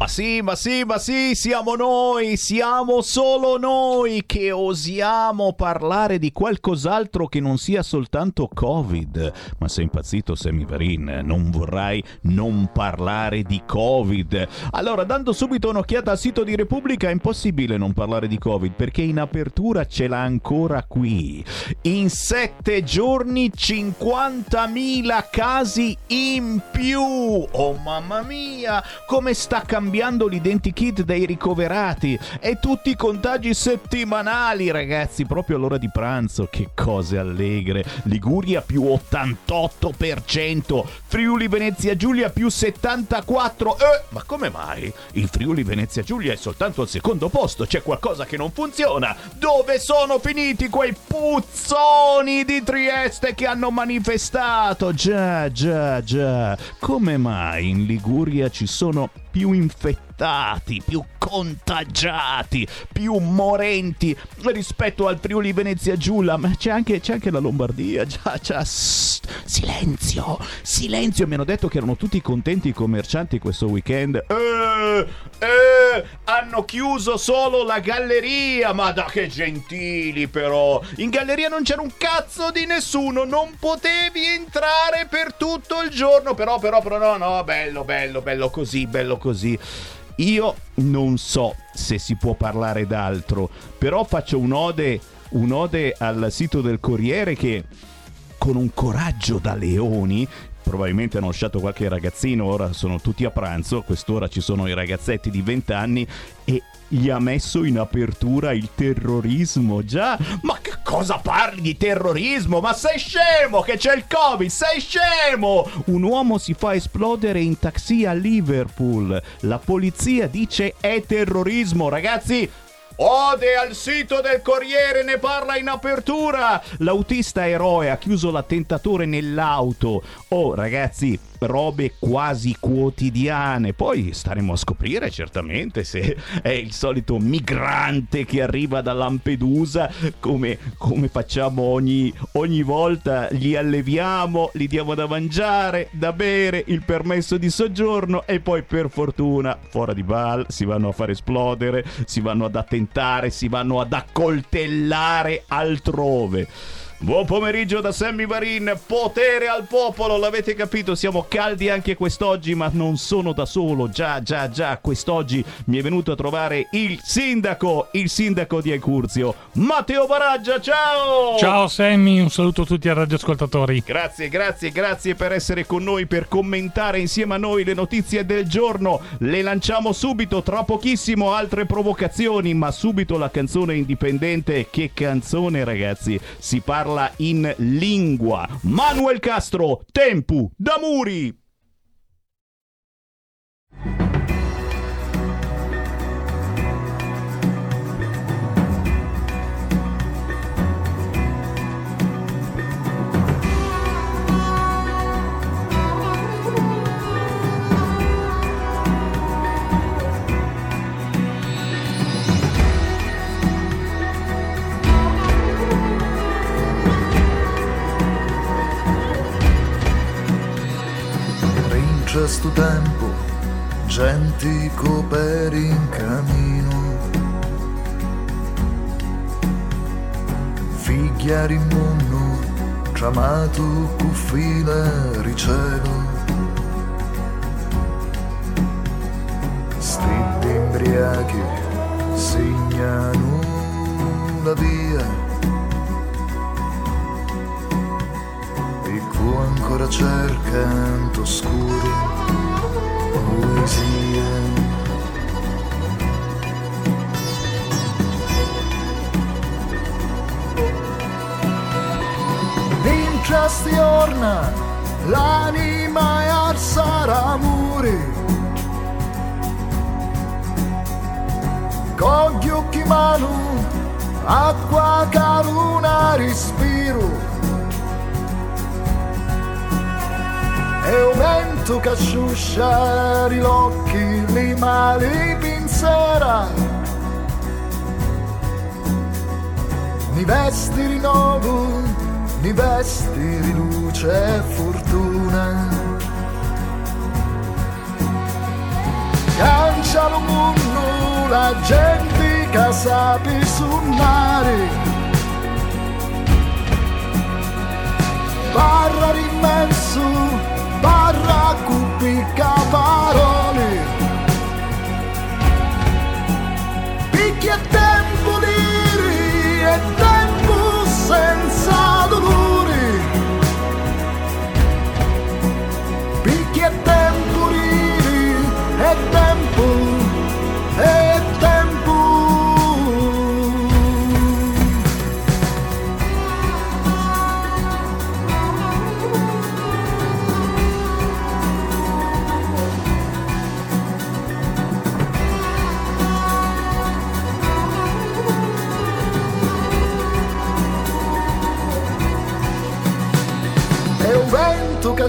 Ma sì, ma sì, ma sì, siamo noi, siamo solo noi che osiamo parlare di qualcos'altro che non sia soltanto Covid. Ma sei impazzito, Semivarin? Non vorrai non parlare di Covid. Allora, dando subito un'occhiata al sito di Repubblica, è impossibile non parlare di Covid perché in apertura ce l'ha ancora qui. In sette giorni 50.000 casi in più. Oh mamma mia, come sta cambiando? Cambiando l'identikit dei ricoverati e tutti i contagi settimanali, ragazzi, proprio all'ora di pranzo. Che cose allegre. Liguria più 88%, Friuli Venezia Giulia più 74%. Eh, ma come mai? Il Friuli Venezia Giulia è soltanto al secondo posto, c'è qualcosa che non funziona. Dove sono finiti quei puzzoni di Trieste che hanno manifestato? Già, già, già. Come mai in Liguria ci sono più infettati, più contagiati, più morenti rispetto al Friuli Venezia Giulia, ma c'è anche, c'è anche la Lombardia, già, già, sst, silenzio, silenzio, mi hanno detto che erano tutti contenti i commercianti questo weekend. Eh, eh, hanno chiuso solo la galleria, ma da che gentili però, in galleria non c'era un cazzo di nessuno, non potevi entrare per tutto il giorno, però, però, però, no, no, bello, bello, bello così, bello così. Io non so se si può parlare d'altro, però faccio un'ode, un'ode al sito del Corriere che con un coraggio da leoni probabilmente hanno lasciato qualche ragazzino, ora sono tutti a pranzo, quest'ora ci sono i ragazzetti di 20 anni e gli ha messo in apertura il terrorismo. Già, ma che cosa parli di terrorismo? Ma sei scemo che c'è il Covid? Sei scemo! Un uomo si fa esplodere in taxi a Liverpool. La polizia dice è terrorismo. Ragazzi, Ode al sito del Corriere, ne parla in apertura. L'autista eroe ha chiuso l'attentatore nell'auto. Oh, ragazzi, robe quasi quotidiane. Poi staremo a scoprire certamente se è il solito migrante che arriva da Lampedusa, come, come facciamo ogni, ogni volta, gli alleviamo, gli diamo da mangiare, da bere, il permesso di soggiorno e poi per fortuna, fuori di bal, si vanno a far esplodere, si vanno ad attentare, si vanno ad accoltellare altrove. Buon pomeriggio da Sammy Varin, potere al popolo, l'avete capito, siamo caldi anche quest'oggi, ma non sono da solo, già, già, già, quest'oggi mi è venuto a trovare il sindaco, il sindaco di Ecurzio, Matteo Baraggia, ciao! Ciao Sammy, un saluto a tutti i radioascoltatori. Grazie, grazie, grazie per essere con noi, per commentare insieme a noi le notizie del giorno, le lanciamo subito, tra pochissimo altre provocazioni, ma subito la canzone indipendente, che canzone ragazzi, si parla parla in lingua. Manuel Castro, Tempu, da Sto tempo, gentico per in cammino. Figliari in mondo, chiamato cuffile ricevo. Sti imbriachi segnano la via. E cu ancora cercando scuro questi orna l'anima è alzare muri con gli occhi manu acqua caruna respiro e un che asciuscia gli occhi, li mali pinsera. Mi vesti di nuovo mi vesti di luce e fortuna. Cancia lo mondo, la gente che sapi sul mare. Barra immenso, barra cupica parole. Picchi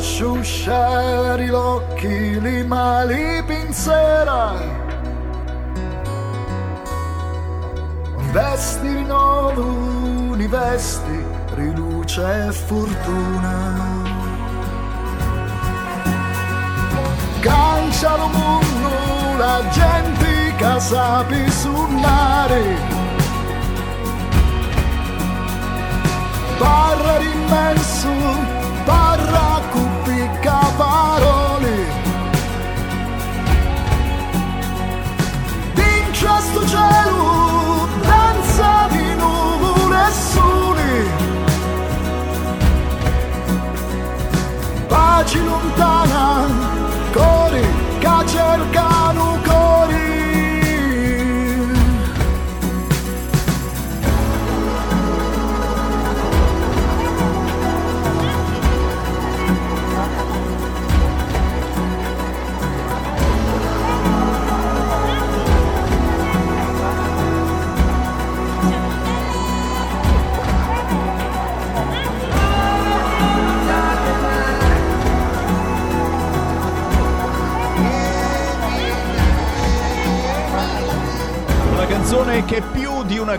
asciuscia gli occhi, li mali pinzera. Vesti di nuovo, ni vesti, riluce e fortuna. Cancia lo mondo, la gente che sul mare. barra immenso,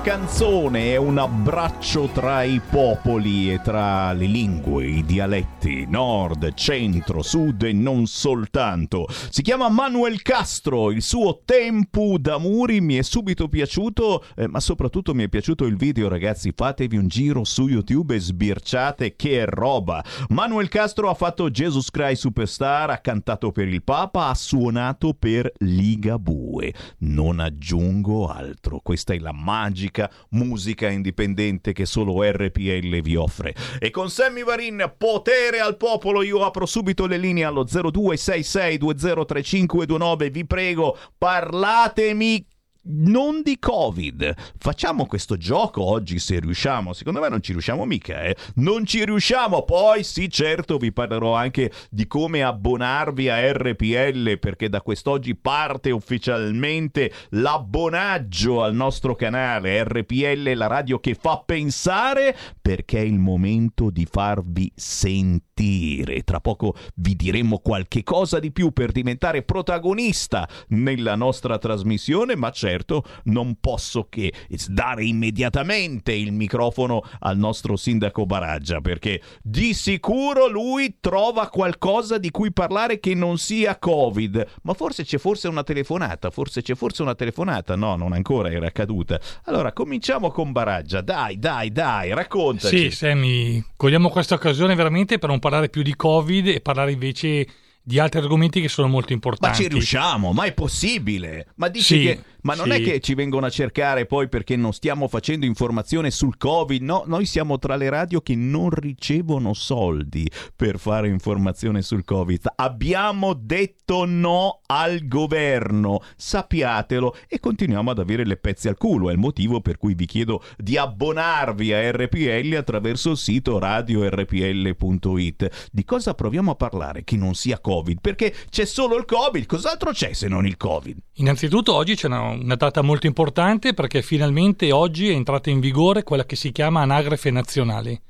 canzone è un abbraccio tra i popoli e tra le lingue, i dialetti, nord, centro, sud e non soltanto. Si chiama Manuel Castro, il suo Tempo d'Amuri mi è subito piaciuto, eh, ma soprattutto mi è piaciuto il video ragazzi, fatevi un giro su YouTube e sbirciate che roba. Manuel Castro ha fatto Jesus Christ Superstar, ha cantato per il Papa, ha suonato per Ligabue. Non aggiungo altro, questa è la magica musica indipendente che solo RPL vi offre. E con Sammy Varin, potere al popolo, io apro subito le linee allo 0266203529, vi prego, parlatemi non di Covid. Facciamo questo gioco oggi se riusciamo. Secondo me non ci riusciamo mica, eh. Non ci riusciamo. Poi sì, certo, vi parlerò anche di come abbonarvi a RPL perché da quest'oggi parte ufficialmente l'abbonaggio al nostro canale RPL, la radio che fa pensare perché è il momento di farvi sentire. Tra poco vi diremo qualche cosa di più per diventare protagonista nella nostra trasmissione, ma certo non posso che dare immediatamente il microfono al nostro sindaco Baraggia perché di sicuro lui trova qualcosa di cui parlare che non sia Covid. Ma forse c'è forse una telefonata, forse c'è forse una telefonata. No, non ancora era accaduta. Allora, cominciamo con Baraggia. Dai, dai, dai, raccontaci. Sì, Sammy, cogliamo questa occasione veramente per non parlare più di Covid e parlare invece di altri argomenti che sono molto Ma importanti. ci riusciamo, ma è possibile. Ma dici Sì, che. Ma non sì. è che ci vengono a cercare poi perché non stiamo facendo informazione sul Covid. No, noi siamo tra le radio che non ricevono soldi per fare informazione sul Covid. Abbiamo detto no al governo. Sappiatelo e continuiamo ad avere le pezze al culo. È il motivo per cui vi chiedo di abbonarvi a RPL attraverso il sito radiorpl.it. Di cosa proviamo a parlare che non sia Covid? Perché c'è solo il Covid. Cos'altro c'è se non il Covid? Innanzitutto oggi c'è una, una data molto importante perché finalmente oggi è entrata in vigore quella che si chiama anagrafe nazionale,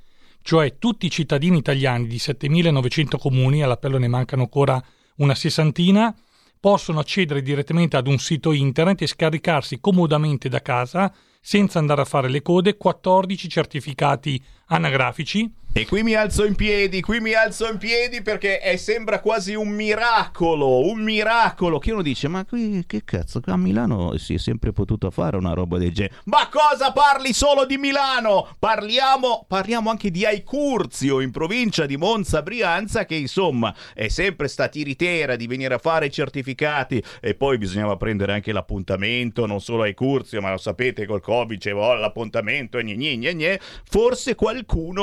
cioè tutti i cittadini italiani di 7.900 comuni, all'appello ne mancano ancora una sessantina, possono accedere direttamente ad un sito internet e scaricarsi comodamente da casa senza andare a fare le code, 14 certificati anagrafici e qui mi alzo in piedi, qui mi alzo in piedi perché è, sembra quasi un miracolo, un miracolo. Che uno dice, ma qui che cazzo, a Milano si è sempre potuto fare una roba del genere. Ma cosa parli solo di Milano? Parliamo, parliamo anche di Aicurzio in provincia di Monza Brianza che insomma è sempre statiritera di venire a fare i certificati e poi bisognava prendere anche l'appuntamento, non solo Aicurzio, ma lo sapete col Covid c'è oh, l'appuntamento e gne, gne, gne. Qualcuno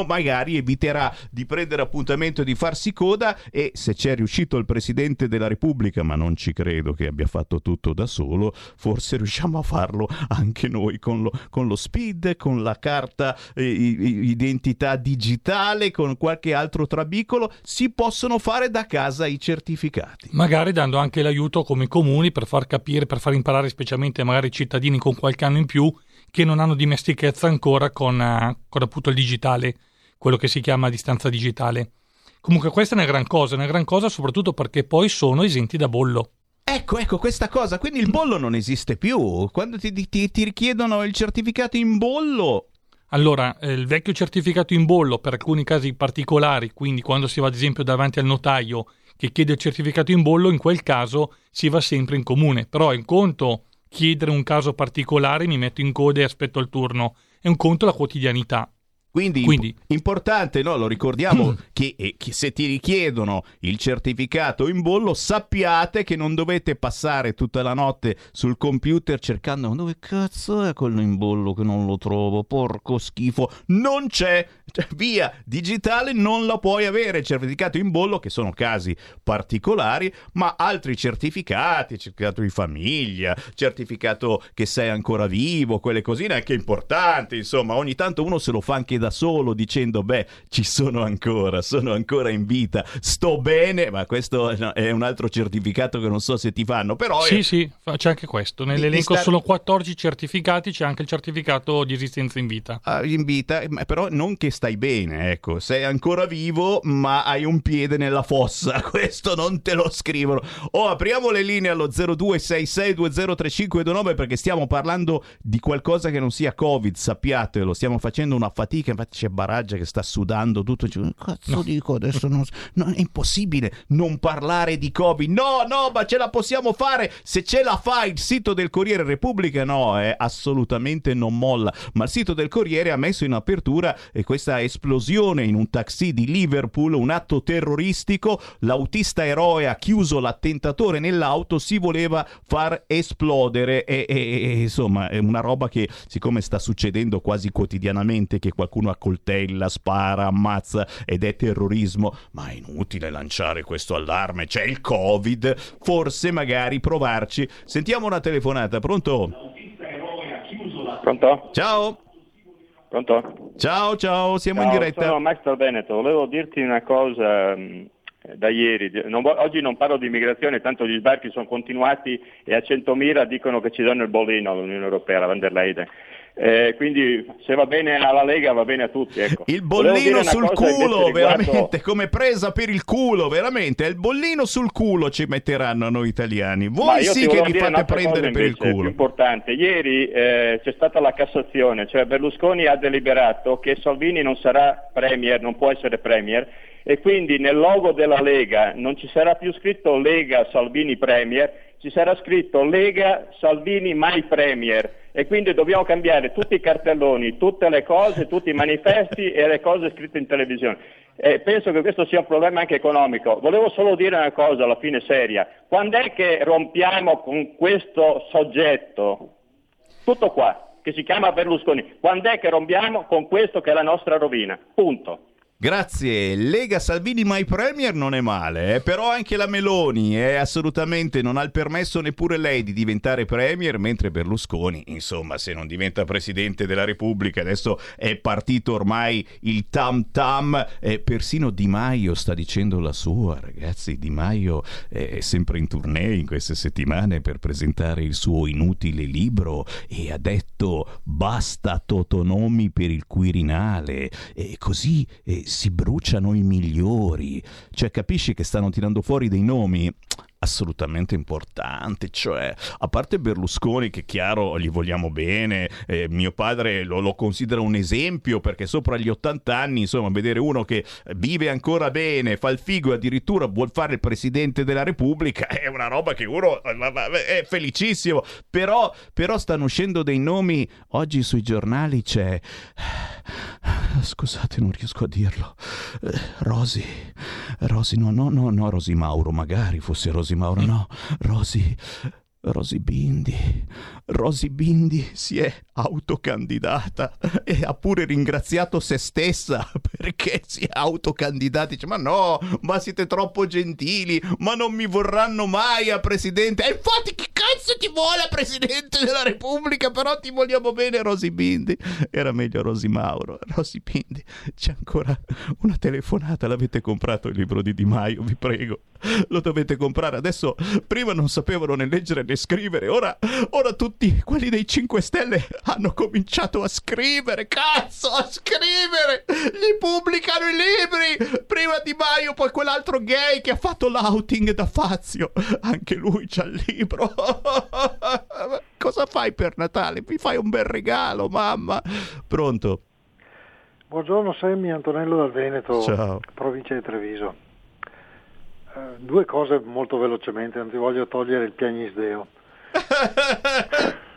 magari eviterà di prendere appuntamento e di farsi coda e se c'è riuscito il Presidente della Repubblica, ma non ci credo che abbia fatto tutto da solo, forse riusciamo a farlo anche noi con lo, con lo speed, con la carta eh, identità digitale, con qualche altro trabicolo, si possono fare da casa i certificati. Magari dando anche l'aiuto come comuni per far capire, per far imparare specialmente magari i cittadini con qualche anno in più che non hanno dimestichezza ancora con, uh, con appunto il digitale quello che si chiama distanza digitale. Comunque questa è una gran cosa, una gran cosa soprattutto perché poi sono esenti da bollo. Ecco, ecco questa cosa, quindi il bollo non esiste più. Quando ti, ti, ti richiedono il certificato in bollo, allora, eh, il vecchio certificato in bollo per alcuni casi particolari, quindi quando si va ad esempio davanti al notaio che chiede il certificato in bollo, in quel caso si va sempre in comune. Però è un conto chiedere un caso particolare, mi metto in coda e aspetto il turno. È un conto la quotidianità. Quindi, Quindi. importante, no? lo ricordiamo, mm. che, che, se ti richiedono il certificato in bollo, sappiate che non dovete passare tutta la notte sul computer cercando dove cazzo è quello in bollo che non lo trovo, porco schifo, non c'è, cioè, via digitale non la puoi avere, certificato in bollo che sono casi particolari, ma altri certificati, certificato di famiglia, certificato che sei ancora vivo, quelle cosine anche importanti, insomma, ogni tanto uno se lo fa anche da solo dicendo beh ci sono ancora, sono ancora in vita, sto bene, ma questo è un altro certificato che non so se ti fanno, però... Sì, è... sì, c'è anche questo, nell'elenco star... sono 14 certificati, c'è anche il certificato di esistenza in vita. Ah, in vita, però non che stai bene, ecco, sei ancora vivo ma hai un piede nella fossa, questo non te lo scrivono. Oh, apriamo le linee allo 0266203529 perché stiamo parlando di qualcosa che non sia Covid, sappiatelo, stiamo facendo una fatica che infatti c'è Baraggia che sta sudando tutto. Dice, cazzo no. dico adesso? Non, no, è impossibile non parlare di Covid. No, no, ma ce la possiamo fare. Se ce la fa il sito del Corriere Repubblica, no, è assolutamente non molla. Ma il sito del Corriere ha messo in apertura eh, questa esplosione in un taxi di Liverpool, un atto terroristico. L'autista eroe ha chiuso l'attentatore nell'auto, si voleva far esplodere. E, e, e insomma, è una roba che, siccome sta succedendo quasi quotidianamente, che qualcuno qualcuno accoltella, spara, ammazza ed è terrorismo, ma è inutile lanciare questo allarme, c'è il Covid, forse magari provarci. Sentiamo una telefonata, pronto? Pronto? Ciao. Pronto? Ciao, ciao, siamo ciao, in diretta. Sono Max Dal Veneto, volevo dirti una cosa mm, da ieri. Non, oggi non parlo di immigrazione, tanto gli sbarchi sono continuati e a 100.000 dicono che ci danno il bollino all'Unione Europea, la van der Leyen. Eh, quindi se va bene alla Lega va bene a tutti. Ecco. Il bollino sul culo, riguardo... veramente, come presa per il culo, veramente. Il bollino sul culo ci metteranno a noi italiani. Voi sì che vi fate prendere per il culo. Importante, ieri eh, c'è stata la Cassazione, cioè Berlusconi ha deliberato che Salvini non sarà Premier, non può essere Premier e quindi nel logo della Lega non ci sarà più scritto Lega Salvini Premier, ci sarà scritto Lega Salvini mai Premier e quindi dobbiamo cambiare tutti i cartelloni, tutte le cose, tutti i manifesti e le cose scritte in televisione. E penso che questo sia un problema anche economico. Volevo solo dire una cosa alla fine seria. Quando è che rompiamo con questo soggetto? Tutto qua, che si chiama Berlusconi. Quando è che rompiamo con questo che è la nostra rovina? Punto. Grazie, Lega Salvini My Premier non è male, eh? però anche la Meloni è assolutamente non ha il permesso neppure lei di diventare Premier, mentre Berlusconi, insomma, se non diventa Presidente della Repubblica, adesso è partito ormai il tam tam, eh, persino Di Maio sta dicendo la sua, ragazzi, Di Maio è sempre in tournée in queste settimane per presentare il suo inutile libro e ha detto basta Totonomi per il Quirinale. E così... Eh, si bruciano i migliori. Cioè, capisci che stanno tirando fuori dei nomi assolutamente importante, cioè a parte Berlusconi che chiaro gli vogliamo bene, eh, mio padre lo, lo, considera un esempio perché sopra gli 80 anni insomma vedere uno che vive ancora bene, fa il figo e addirittura vuol fare il presidente della Repubblica è una roba che uno è felicissimo, però, però stanno uscendo dei nomi, oggi sui giornali c'è scusate non riesco a dirlo, eh, Rosi, Rosi no no no no Rosi Mauro magari fosse Rosi Mauro, no, Rosi, Rosi Bindi, Rosi Bindi si è autocandidata e ha pure ringraziato se stessa perché si è autocandidata. Dice: Ma no, ma siete troppo gentili, ma non mi vorranno mai a presidente. E infatti, chi cazzo ti vuole presidente della Repubblica? Però ti vogliamo bene, Rosi Bindi. Era meglio Rosi Mauro. Rosi Bindi, c'è ancora una telefonata. L'avete comprato il libro di Di Maio, vi prego. Lo dovete comprare adesso. Prima non sapevano né leggere né scrivere. Ora, ora tutti quelli dei 5 Stelle hanno cominciato a scrivere. Cazzo, a scrivere! Gli pubblicano i libri! Prima Di Maio, poi quell'altro gay che ha fatto l'outing da Fazio. Anche lui c'ha il libro. Cosa fai per Natale? Mi fai un bel regalo, mamma. Pronto? Buongiorno Semmi, Antonello dal Veneto, Ciao. provincia di Treviso. Uh, due cose molto velocemente, non ti voglio togliere il piagnisdeo.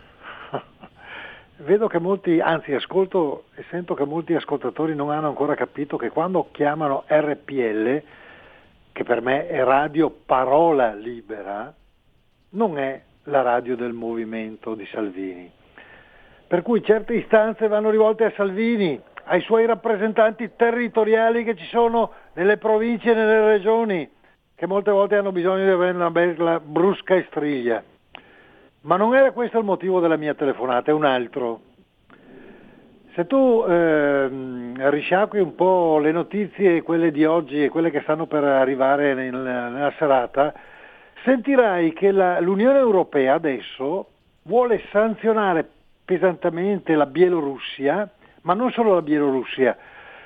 Vedo che molti, anzi ascolto e sento che molti ascoltatori non hanno ancora capito che quando chiamano RPL, che per me è radio parola libera, non è la radio del movimento di Salvini. Per cui certe istanze vanno rivolte a Salvini, ai suoi rappresentanti territoriali che ci sono nelle province e nelle regioni, che molte volte hanno bisogno di avere una bella brusca e striglia. Ma non era questo il motivo della mia telefonata, è un altro. Se tu eh, risciacqui un po' le notizie, quelle di oggi e quelle che stanno per arrivare nel, nella serata, sentirai che la, l'Unione Europea adesso vuole sanzionare pesantemente la Bielorussia, ma non solo la Bielorussia,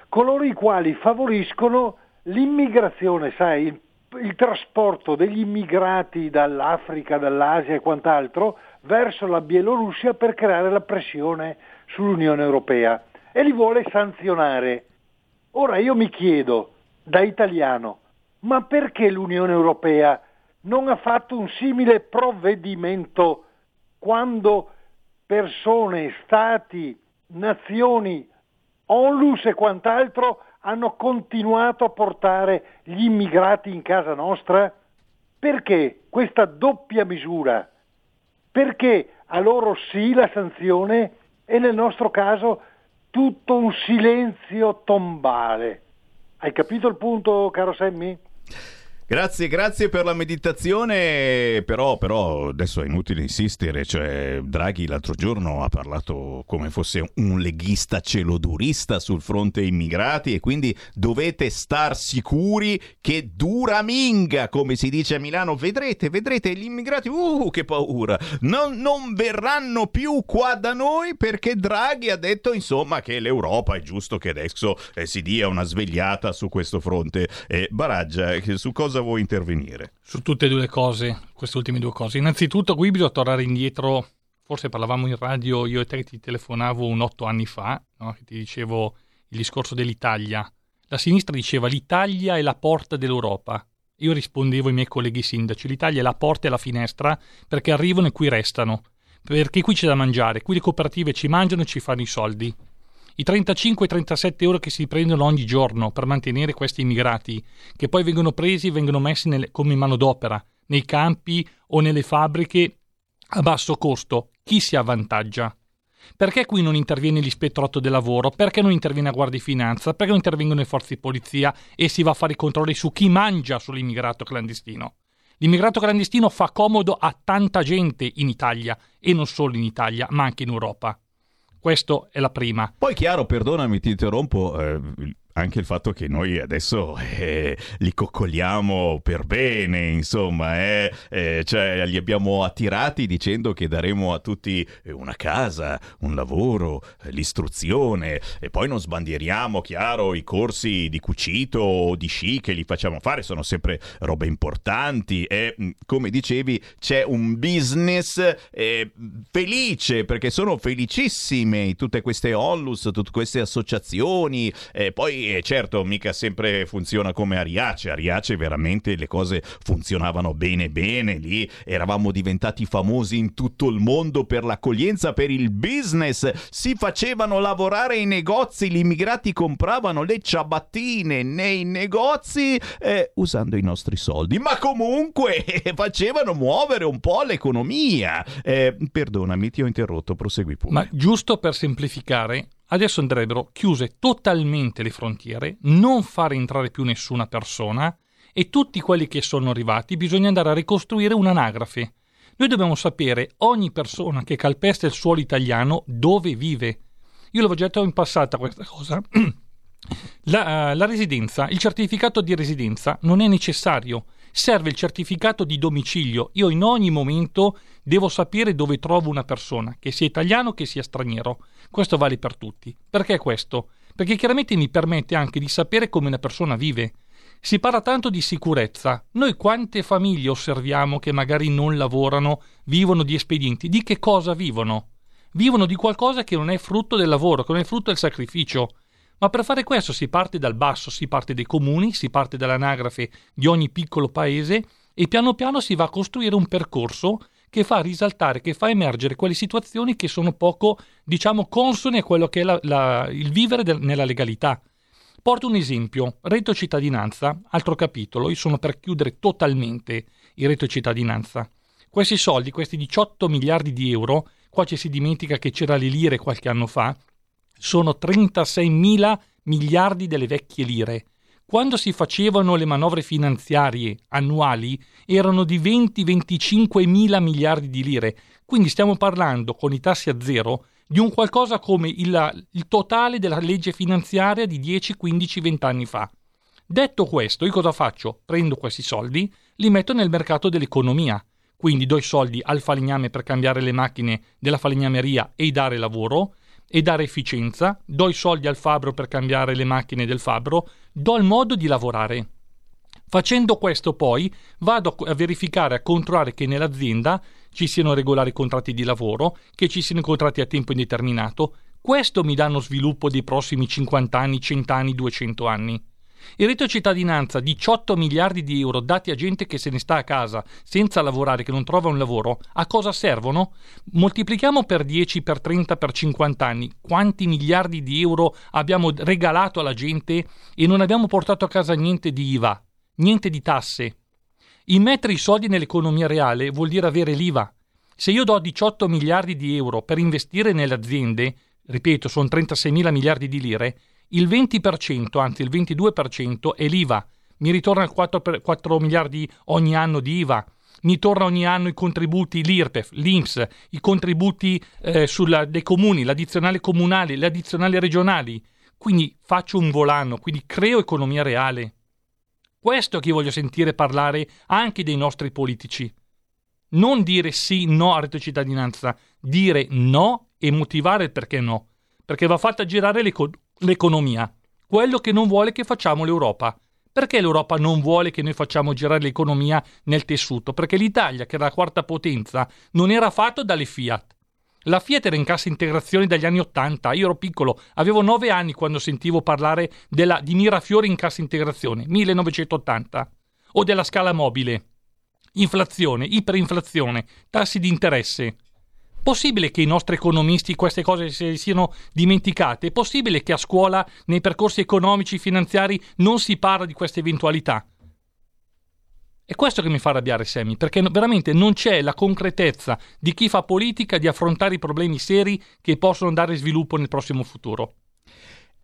coloro i quali favoriscono l'immigrazione, sai, il il trasporto degli immigrati dall'Africa, dall'Asia e quant'altro verso la Bielorussia per creare la pressione sull'Unione Europea e li vuole sanzionare. Ora io mi chiedo, da italiano, ma perché l'Unione Europea non ha fatto un simile provvedimento quando persone, stati, nazioni, onlus e quant'altro hanno continuato a portare gli immigrati in casa nostra? Perché questa doppia misura? Perché a loro sì la sanzione e nel nostro caso tutto un silenzio tombale? Hai capito il punto, caro Sammy? Grazie, grazie per la meditazione, però, però, adesso è inutile insistere, cioè Draghi l'altro giorno ha parlato come fosse un leghista celodurista sul fronte immigrati e quindi dovete star sicuri che dura minga, come si dice a Milano, vedrete, vedrete gli immigrati, uh che paura, non, non verranno più qua da noi perché Draghi ha detto insomma che l'Europa è giusto che adesso eh, si dia una svegliata su questo fronte. Eh, Baraggia, su cosa cosa vuoi intervenire? Su tutte e due le cose, queste ultime due cose. Innanzitutto qui bisogna tornare indietro, forse parlavamo in radio, io e te ti telefonavo un otto anni fa, no? ti dicevo il discorso dell'Italia. La sinistra diceva l'Italia è la porta dell'Europa. Io rispondevo ai miei colleghi sindaci, l'Italia è la porta e la finestra perché arrivano e qui restano, perché qui c'è da mangiare, qui le cooperative ci mangiano e ci fanno i soldi. I 35-37 euro che si prendono ogni giorno per mantenere questi immigrati, che poi vengono presi e vengono messi nelle, come manodopera nei campi o nelle fabbriche a basso costo, chi si avvantaggia? Perché qui non interviene l'ispettorato del lavoro? Perché non interviene la Guardia di Finanza? Perché non intervengono le forze di polizia e si va a fare i controlli su chi mangia sull'immigrato clandestino? L'immigrato clandestino fa comodo a tanta gente in Italia e non solo in Italia, ma anche in Europa. Questa è la prima. Poi chiaro, perdonami, ti interrompo, eh, anche il fatto che noi adesso eh, li coccoliamo per bene, insomma, eh, eh, cioè, li abbiamo attirati dicendo che daremo a tutti una casa, un lavoro, l'istruzione e poi non sbandieriamo, chiaro, i corsi di cucito o di sci che li facciamo fare, sono sempre robe importanti e come dicevi c'è un business eh, felice perché sono felicissime tutte queste onlus, tutte queste associazioni e eh, certo mica sempre funziona come Ariace, Ariace veramente le cose funzionavano bene bene, lì eravamo diventati famosi in tutto il mondo per l'accoglienza, per il business, si facevano lavorare i negozi, gli immigrati compravano le ciabattine nei negozi eh, usando i nostri soldi, ma comunque facevano muovere un po' l'economia. Eh, perdonami, ti ho interrotto, prosegui pure. Ma giusto per semplificare, adesso andrebbero chiuse totalmente le frontiere, non fare entrare più nessuna persona e tutti quelli che sono arrivati bisogna andare a ricostruire un'anagrafe. Noi dobbiamo sapere ogni persona che calpesta il suolo italiano dove vive. Io l'avevo già detto in passato questa cosa. La, uh, la residenza, il certificato di residenza non è necessario serve il certificato di domicilio. Io in ogni momento devo sapere dove trovo una persona, che sia italiano che sia straniero. Questo vale per tutti. Perché questo? Perché chiaramente mi permette anche di sapere come una persona vive. Si parla tanto di sicurezza. Noi quante famiglie osserviamo che magari non lavorano, vivono di espedienti? Di che cosa vivono? Vivono di qualcosa che non è frutto del lavoro, che non è frutto del sacrificio. Ma per fare questo si parte dal basso, si parte dai comuni, si parte dall'anagrafe di ogni piccolo paese e piano piano si va a costruire un percorso che fa risaltare, che fa emergere quelle situazioni che sono poco, diciamo, consone a quello che è la, la, il vivere del, nella legalità. Porto un esempio, reddito cittadinanza, altro capitolo, io sono per chiudere totalmente il reddito cittadinanza. Questi soldi, questi 18 miliardi di euro, qua ci si dimentica che c'era le lire qualche anno fa, sono 36 mila miliardi delle vecchie lire. Quando si facevano le manovre finanziarie annuali erano di 20-25 mila miliardi di lire, quindi stiamo parlando con i tassi a zero di un qualcosa come il, il totale della legge finanziaria di 10, 15, 20 anni fa. Detto questo, io cosa faccio? Prendo questi soldi, li metto nel mercato dell'economia, quindi do i soldi al falegname per cambiare le macchine della falegnameria e dare lavoro, e dare efficienza, do i soldi al fabbro per cambiare le macchine del fabbro, do il modo di lavorare. Facendo questo poi vado a verificare, a controllare che nell'azienda ci siano regolari contratti di lavoro, che ci siano contratti a tempo indeterminato. Questo mi dà uno sviluppo dei prossimi 50 anni, 100 anni, 200 anni. Il reddito cittadinanza, 18 miliardi di euro dati a gente che se ne sta a casa senza lavorare, che non trova un lavoro, a cosa servono? Moltiplichiamo per 10, per 30, per 50 anni. Quanti miliardi di euro abbiamo regalato alla gente e non abbiamo portato a casa niente di IVA, niente di tasse? Immettere i soldi nell'economia reale vuol dire avere l'IVA. Se io do 18 miliardi di euro per investire nelle aziende, ripeto, sono 36 mila miliardi di lire, il 20%, anzi il 22% è l'IVA. Mi ritorna 4, 4 miliardi ogni anno di IVA. Mi torna ogni anno i contributi l'IRPEF, l'INPS, i contributi eh, sulla, dei comuni, l'addizionale comunale, le addizionali regionali. Quindi faccio un volano, quindi creo economia reale. Questo che voglio sentire parlare anche dei nostri politici. Non dire sì, no a reddito cittadinanza, dire no e motivare il perché no. Perché va fatta girare l'eco- l'economia, quello che non vuole che facciamo l'Europa. Perché l'Europa non vuole che noi facciamo girare l'economia nel tessuto? Perché l'Italia, che era la quarta potenza, non era fatto dalle Fiat. La Fiat era in cassa integrazione dagli anni Ottanta, io ero piccolo, avevo nove anni quando sentivo parlare della, di Mirafiori in cassa integrazione, 1980, o della scala mobile. Inflazione, iperinflazione, tassi di interesse. Possibile che i nostri economisti queste cose si siano dimenticate? È possibile che a scuola, nei percorsi economici e finanziari, non si parla di queste eventualità? È questo che mi fa arrabbiare Semi, perché veramente non c'è la concretezza di chi fa politica di affrontare i problemi seri che possono dare sviluppo nel prossimo futuro.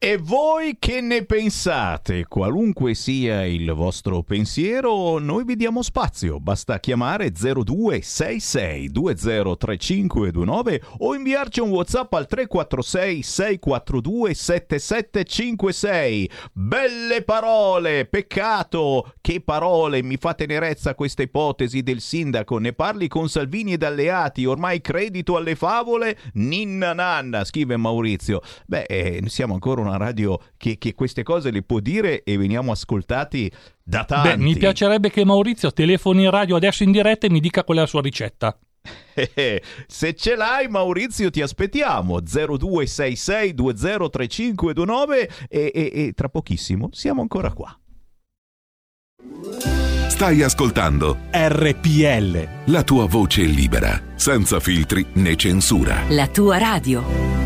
E voi che ne pensate? Qualunque sia il vostro pensiero, noi vi diamo spazio. Basta chiamare 0266 203529 o inviarci un WhatsApp al 346 642 7756. Belle parole, peccato. Che parole, mi fa tenerezza questa ipotesi del sindaco. Ne parli con Salvini ed alleati, ormai credito alle favole? Ninna nanna, scrive Maurizio. Beh, eh, siamo ancora una radio che, che, queste cose le può dire e veniamo ascoltati da tanti. Beh, mi piacerebbe che Maurizio telefoni in radio adesso in diretta e mi dica qual è la sua ricetta. Se ce l'hai Maurizio ti aspettiamo 0266 203529 e, e, e tra pochissimo siamo ancora qua. Stai ascoltando RPL. La tua voce libera, senza filtri né censura. La tua radio.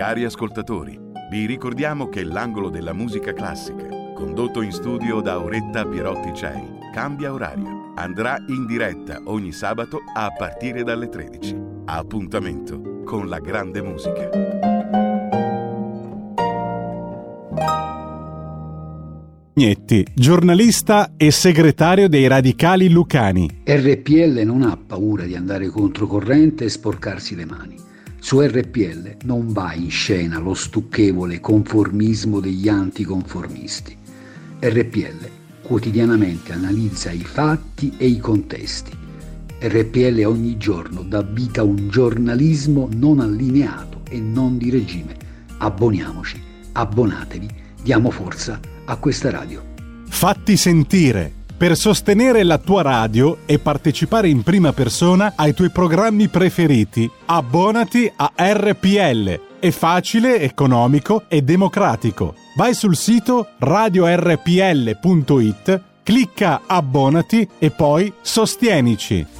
Cari ascoltatori, vi ricordiamo che l'angolo della musica classica, condotto in studio da Auretta Pierotti Cei, cambia orario. Andrà in diretta ogni sabato a partire dalle 13. Appuntamento con la grande musica. Gnetti, giornalista e segretario dei Radicali Lucani. RPL non ha paura di andare controcorrente e sporcarsi le mani su RPL non va in scena lo stucchevole conformismo degli anticonformisti. RPL quotidianamente analizza i fatti e i contesti. RPL ogni giorno dà vita a un giornalismo non allineato e non di regime. Abboniamoci, abbonatevi, diamo forza a questa radio. Fatti sentire per sostenere la tua radio e partecipare in prima persona ai tuoi programmi preferiti. Abbonati a RPL. È facile, economico e democratico. Vai sul sito radiorpl.it, clicca Abbonati e poi sostienici.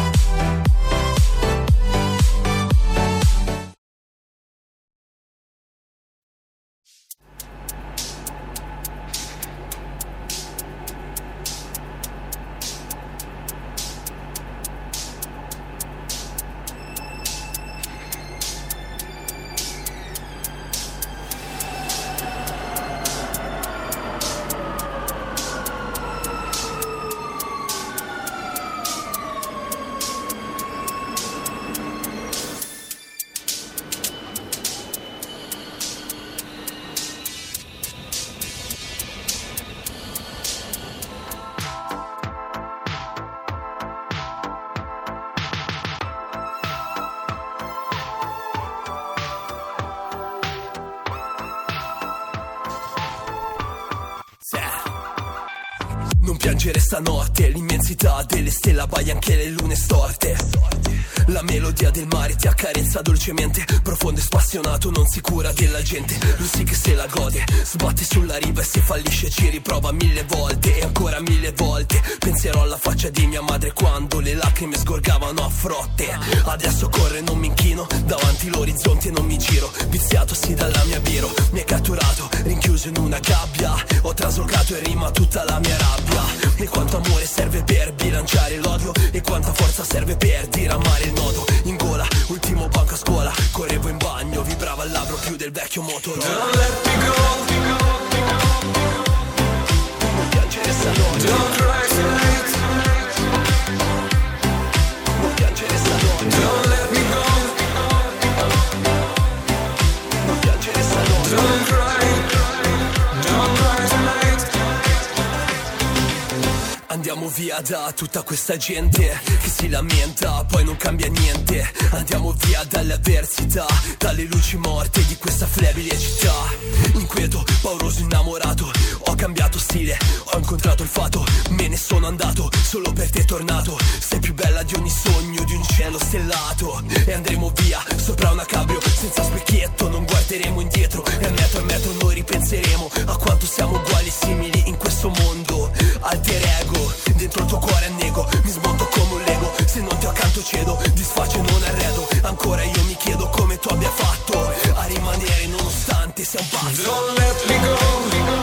Dolcemente Profondo e spassionato, non si cura della gente. Lui sì che se la gode Sbatte sulla riva e se fallisce ci riprova mille volte E ancora mille volte. Penserò alla faccia di mia madre quando le lacrime sgorgavano a frotte. Adesso corre, non mi inchino Davanti l'orizzonte non mi giro. Viziato sì dalla mia biro Mi è catturato, rinchiuso in una gabbia. Ho traslocato in rima tutta la mia rabbia. E quanto amore serve per bilanciare l'odio E quanta forza serve per del vecchio Motorola Don't let me go Non piangere stanotte Don't cry tonight Andiamo via da tutta questa gente che si lamenta, poi non cambia niente. Andiamo via dalle avversità, dalle luci morte di questa flebile città. Inquieto, pauroso, innamorato, ho cambiato stile, ho incontrato il fato, me ne sono andato, solo per te tornato. Sei più bella di ogni sogno, di un cielo stellato. E andremo via, sopra una cabrio, senza specchietto, non guarderemo indietro. E a metro a metro noi ripenseremo a quanto siamo uguali e simili in questo mondo. Alter ego, dentro il tuo cuore annego, mi smonto come un lego. Se non ti accanto cedo, disfaccio e non arredo. Ancora io mi chiedo come tu abbia fatto a rimanere nonostante sia un pazzo. Don't let me go.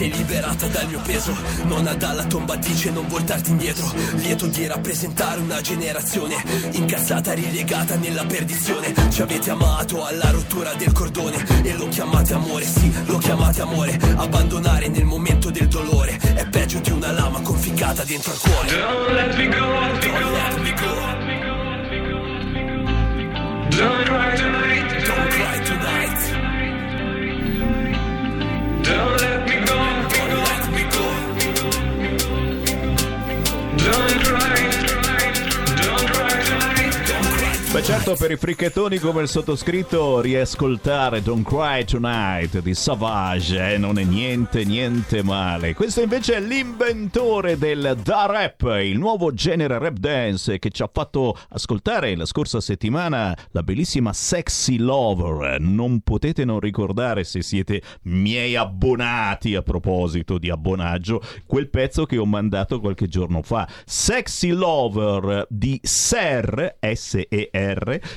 Sei liberata dal mio peso. Nonna dalla tomba dice non voltarti indietro. Lieto di rappresentare una generazione Incazzata, rilegata nella perdizione. Ci avete amato alla rottura del cordone E lo chiamate amore, sì, lo chiamate amore. Abbandonare nel momento del dolore È peggio di una lama conficcata dentro al cuore. Don't let me go, don't let me go Don't cry tonight, don't cry tonight. Don't let Beh certo per i fricchettoni come il sottoscritto riascoltare Don't Cry Tonight di Savage eh, non è niente niente male. Questo invece è l'inventore del da rap, il nuovo genere rap dance che ci ha fatto ascoltare la scorsa settimana la bellissima Sexy Lover. Non potete non ricordare se siete miei abbonati a proposito di abbonaggio quel pezzo che ho mandato qualche giorno fa. Sexy Lover di Ser S-E-R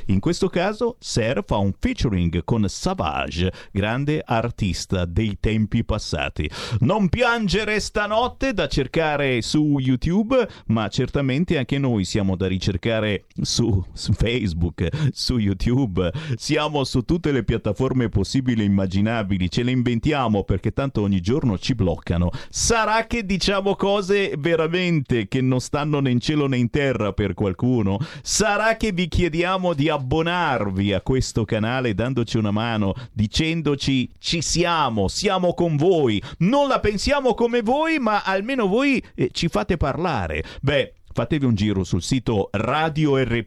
in questo caso Ser fa un featuring con Savage, grande artista dei tempi passati. Non piangere stanotte da cercare su YouTube, ma certamente anche noi siamo da ricercare su Facebook, su YouTube, siamo su tutte le piattaforme possibili e immaginabili, ce le inventiamo perché tanto ogni giorno ci bloccano. Sarà che diciamo cose veramente che non stanno né in cielo né in terra per qualcuno? Sarà che vi chiediamo di abbonarvi a questo canale dandoci una mano, dicendoci ci siamo, siamo con voi, non la pensiamo come voi, ma almeno voi eh, ci fate parlare. Beh, fatevi un giro sul sito radiorpl.it,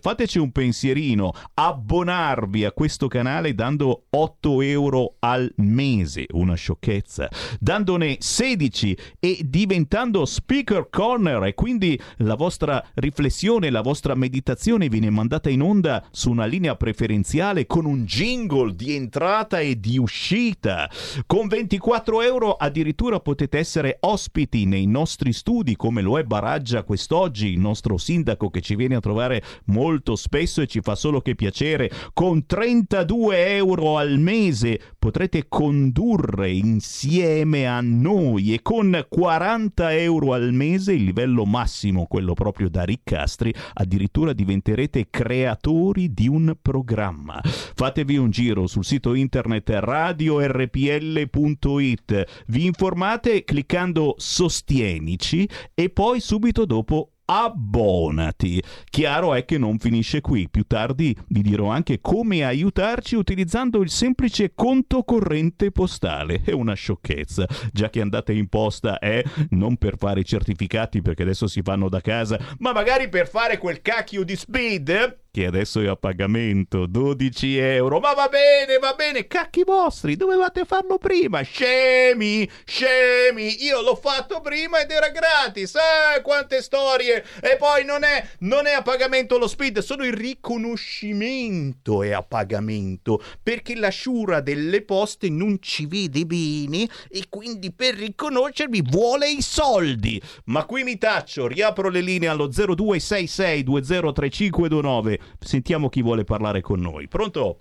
fateci un pensierino, abbonarvi a questo canale dando 8 euro al mese, una sciocchezza, dandone 16 e diventando speaker corner e quindi la vostra riflessione, la vostra meditazione viene mandata in onda su una linea preferenziale con un jingle di entrata e di uscita. Con 24 euro addirittura potete essere ospiti nei nostri studi come lo è Baraggia quest'oggi, il nostro sindaco che ci viene a trovare molto spesso e ci fa solo che piacere. Con 32 euro al mese potrete condurre insieme a noi e con 40 euro al mese, il livello massimo, quello proprio da riccastri, addirittura diventerete creatori di un programma. Fatevi un giro sul sito internet radiorpl.it, vi informate cliccando sostienici e poi subito dopo abbonati. Chiaro è che non finisce qui, più tardi vi dirò anche come aiutarci utilizzando il semplice conto corrente postale. È una sciocchezza, già che andate in posta è non per fare i certificati perché adesso si fanno da casa, ma magari per fare quel cacchio di speed che adesso è a pagamento 12 euro. Ma va bene, va bene, cacchi vostri, dovevate farlo prima. Scemi, scemi, io l'ho fatto prima ed era gratis. Eh, quante storie. E poi non è, non è a pagamento lo speed, solo il riconoscimento è a pagamento. Perché la sciura delle poste non ci vede bene e quindi per riconoscervi vuole i soldi. Ma qui mi taccio, riapro le linee allo 0266203529. Sentiamo chi vuole parlare con noi. Pronto?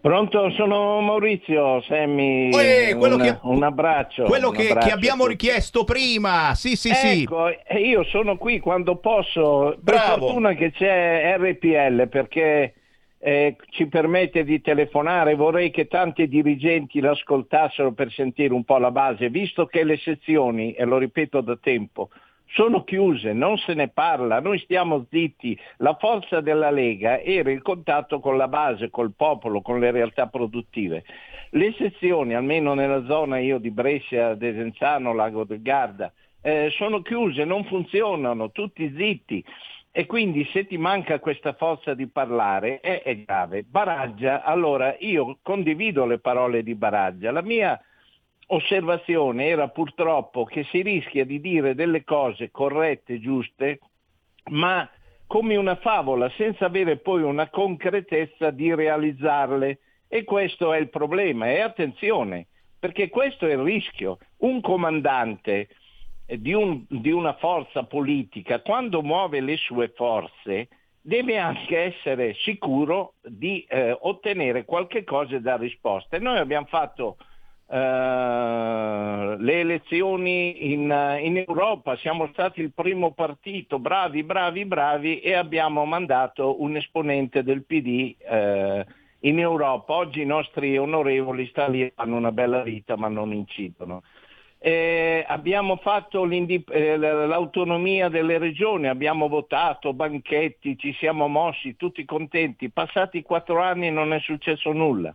Pronto, sono Maurizio, Semmi. Eh, un, che- un abbraccio. Quello un che, abbraccio che abbiamo richiesto prima. Sì, sì, sì. Ecco, e io sono qui quando posso. Per Bravo. fortuna che c'è RPL perché eh, ci permette di telefonare, vorrei che tanti dirigenti l'ascoltassero per sentire un po' la base, visto che le sezioni, e lo ripeto da tempo, sono chiuse, non se ne parla, noi stiamo zitti. La forza della Lega era il contatto con la base, col popolo, con le realtà produttive. Le sezioni, almeno nella zona io di Brescia, Desenzano, Lago del Garda, eh, sono chiuse, non funzionano, tutti zitti. E quindi se ti manca questa forza di parlare è, è grave. Baraggia, allora io condivido le parole di Baraggia. La mia osservazione era purtroppo che si rischia di dire delle cose corrette, giuste, ma come una favola, senza avere poi una concretezza di realizzarle. E questo è il problema. E attenzione, perché questo è il rischio. Un comandante di, un, di una forza politica, quando muove le sue forze, deve anche essere sicuro di eh, ottenere qualche cosa da risposta. E noi abbiamo fatto Uh, le elezioni in, in, Europa, siamo stati il primo partito, bravi, bravi, bravi e abbiamo mandato un esponente del PD uh, in Europa. Oggi i nostri onorevoli sta lì, hanno una bella vita ma non incidono. Eh, abbiamo fatto eh, l'autonomia delle regioni, abbiamo votato, banchetti, ci siamo mossi, tutti contenti. Passati quattro anni non è successo nulla.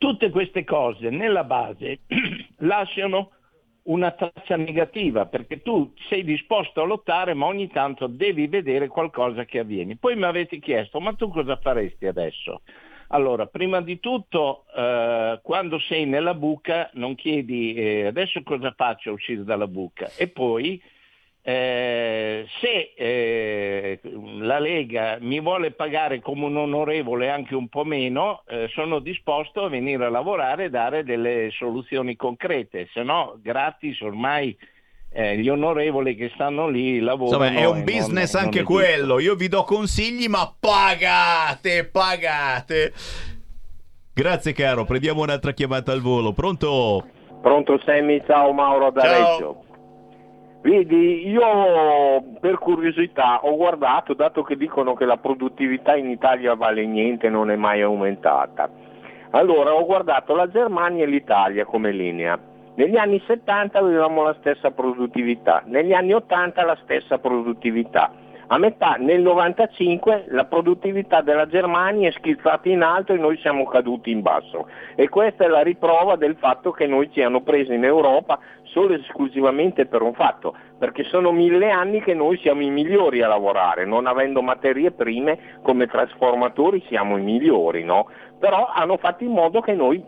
Tutte queste cose nella base lasciano una traccia negativa perché tu sei disposto a lottare ma ogni tanto devi vedere qualcosa che avviene. Poi mi avete chiesto ma tu cosa faresti adesso? Allora, prima di tutto, eh, quando sei nella buca non chiedi eh, adesso cosa faccio a uscire dalla buca e poi eh, se eh, la Lega mi vuole pagare come un onorevole anche un po' meno, eh, sono disposto a venire a lavorare e dare delle soluzioni concrete, se no gratis ormai eh, gli onorevoli che stanno lì lavorano. Insomma, è un business non, anche non quello. Io vi do consigli, ma pagate, pagate. Grazie caro, prendiamo un'altra chiamata al volo. Pronto? Pronto Sammy, ciao Mauro da ciao. Reggio. Vedi, io per curiosità ho guardato, dato che dicono che la produttività in Italia vale niente, non è mai aumentata. Allora ho guardato la Germania e l'Italia come linea. Negli anni 70 avevamo la stessa produttività, negli anni 80 la stessa produttività. A metà nel 95 la produttività della Germania è schizzata in alto e noi siamo caduti in basso e questa è la riprova del fatto che noi ci hanno preso in Europa solo ed esclusivamente per un fatto, perché sono mille anni che noi siamo i migliori a lavorare, non avendo materie prime come trasformatori siamo i migliori, no? però hanno fatto in modo che noi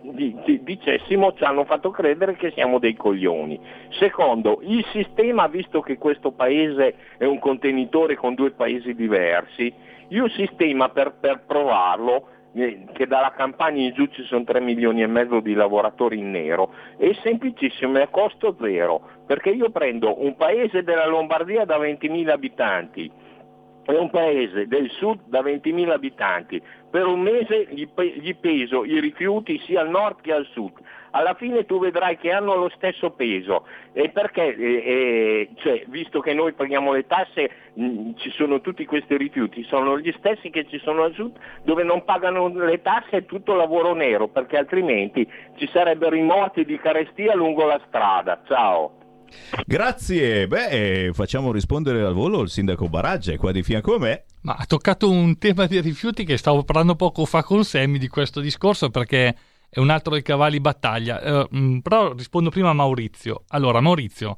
dicessimo, ci hanno fatto credere che siamo dei coglioni. Secondo, il sistema, visto che questo paese è un contenitore con due paesi diversi, il sistema per, per provarlo che dalla campagna in giù ci sono 3 milioni e mezzo di lavoratori in nero, è semplicissimo, è a costo zero, perché io prendo un paese della Lombardia da 20.000 abitanti, è un paese del sud da 20.000 abitanti, per un mese gli, peso i rifiuti sia al nord che al sud. Alla fine tu vedrai che hanno lo stesso peso, e perché, eh, eh, cioè, visto che noi paghiamo le tasse, mh, mm, ci sono tutti questi rifiuti, sono gli stessi che ci sono al sud dove non pagano le tasse è tutto lavoro nero, perché altrimenti ci sarebbero i morti di carestia lungo la strada. Ciao. Grazie, beh, facciamo rispondere al volo il sindaco Baraggia, è qua di fianco a me. Ma ha toccato un tema di rifiuti che stavo parlando poco fa con Sammy di questo discorso perché è un altro dei cavalli battaglia. Uh, però rispondo prima a Maurizio. Allora, Maurizio,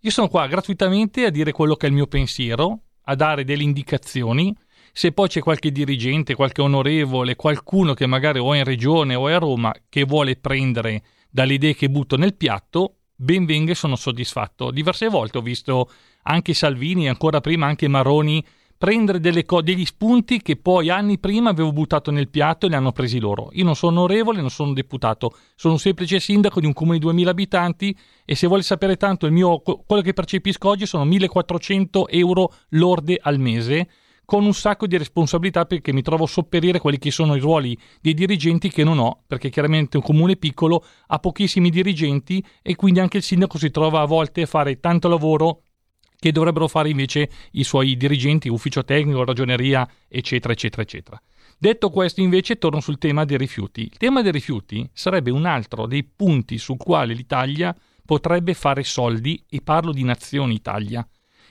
io sono qua gratuitamente a dire quello che è il mio pensiero, a dare delle indicazioni. Se poi c'è qualche dirigente, qualche onorevole, qualcuno che magari o è in regione o è a Roma che vuole prendere dalle idee che butto nel piatto, ben venga e sono soddisfatto. Diverse volte ho visto anche Salvini ancora prima anche Maroni prendere co- degli spunti che poi anni prima avevo buttato nel piatto e li hanno presi loro. Io non sono onorevole, non sono deputato, sono un semplice sindaco di un comune di 2000 abitanti e se vuole sapere tanto mio, quello che percepisco oggi sono 1400 euro lorde al mese con un sacco di responsabilità perché mi trovo a sopperire quelli che sono i ruoli dei dirigenti che non ho, perché chiaramente un comune piccolo ha pochissimi dirigenti e quindi anche il sindaco si trova a volte a fare tanto lavoro che dovrebbero fare invece i suoi dirigenti, ufficio tecnico, ragioneria, eccetera, eccetera, eccetera. Detto questo, invece, torno sul tema dei rifiuti. Il tema dei rifiuti sarebbe un altro dei punti sul quale l'Italia potrebbe fare soldi, e parlo di nazione Italia.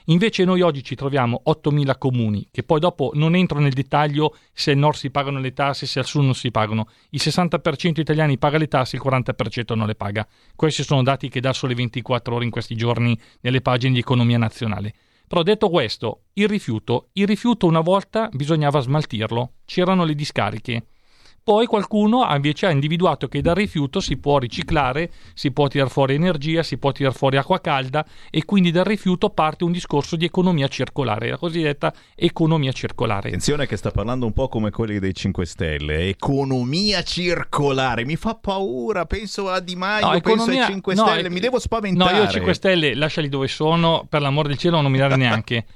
Invece noi oggi ci troviamo 8.000 comuni, che poi dopo non entro nel dettaglio se al nord si pagano le tasse, se al sud non si pagano. Il 60% italiani paga le tasse, il 40% non le paga. Questi sono dati che dà sole 24 ore in questi giorni nelle pagine di economia nazionale. Però detto questo, il rifiuto, il rifiuto una volta bisognava smaltirlo, c'erano le discariche. Poi qualcuno invece ha individuato che dal rifiuto si può riciclare, si può tirare fuori energia, si può tirare fuori acqua calda e quindi dal rifiuto parte un discorso di economia circolare, la cosiddetta economia circolare. Attenzione che sta parlando un po' come quelli dei 5 Stelle, economia circolare, mi fa paura, penso a Di Maio, No, penso economia- ai 5 no, Stelle, ec- mi devo spaventare. No, io 5 Stelle lasciali dove sono, per l'amor del cielo non nominare neanche.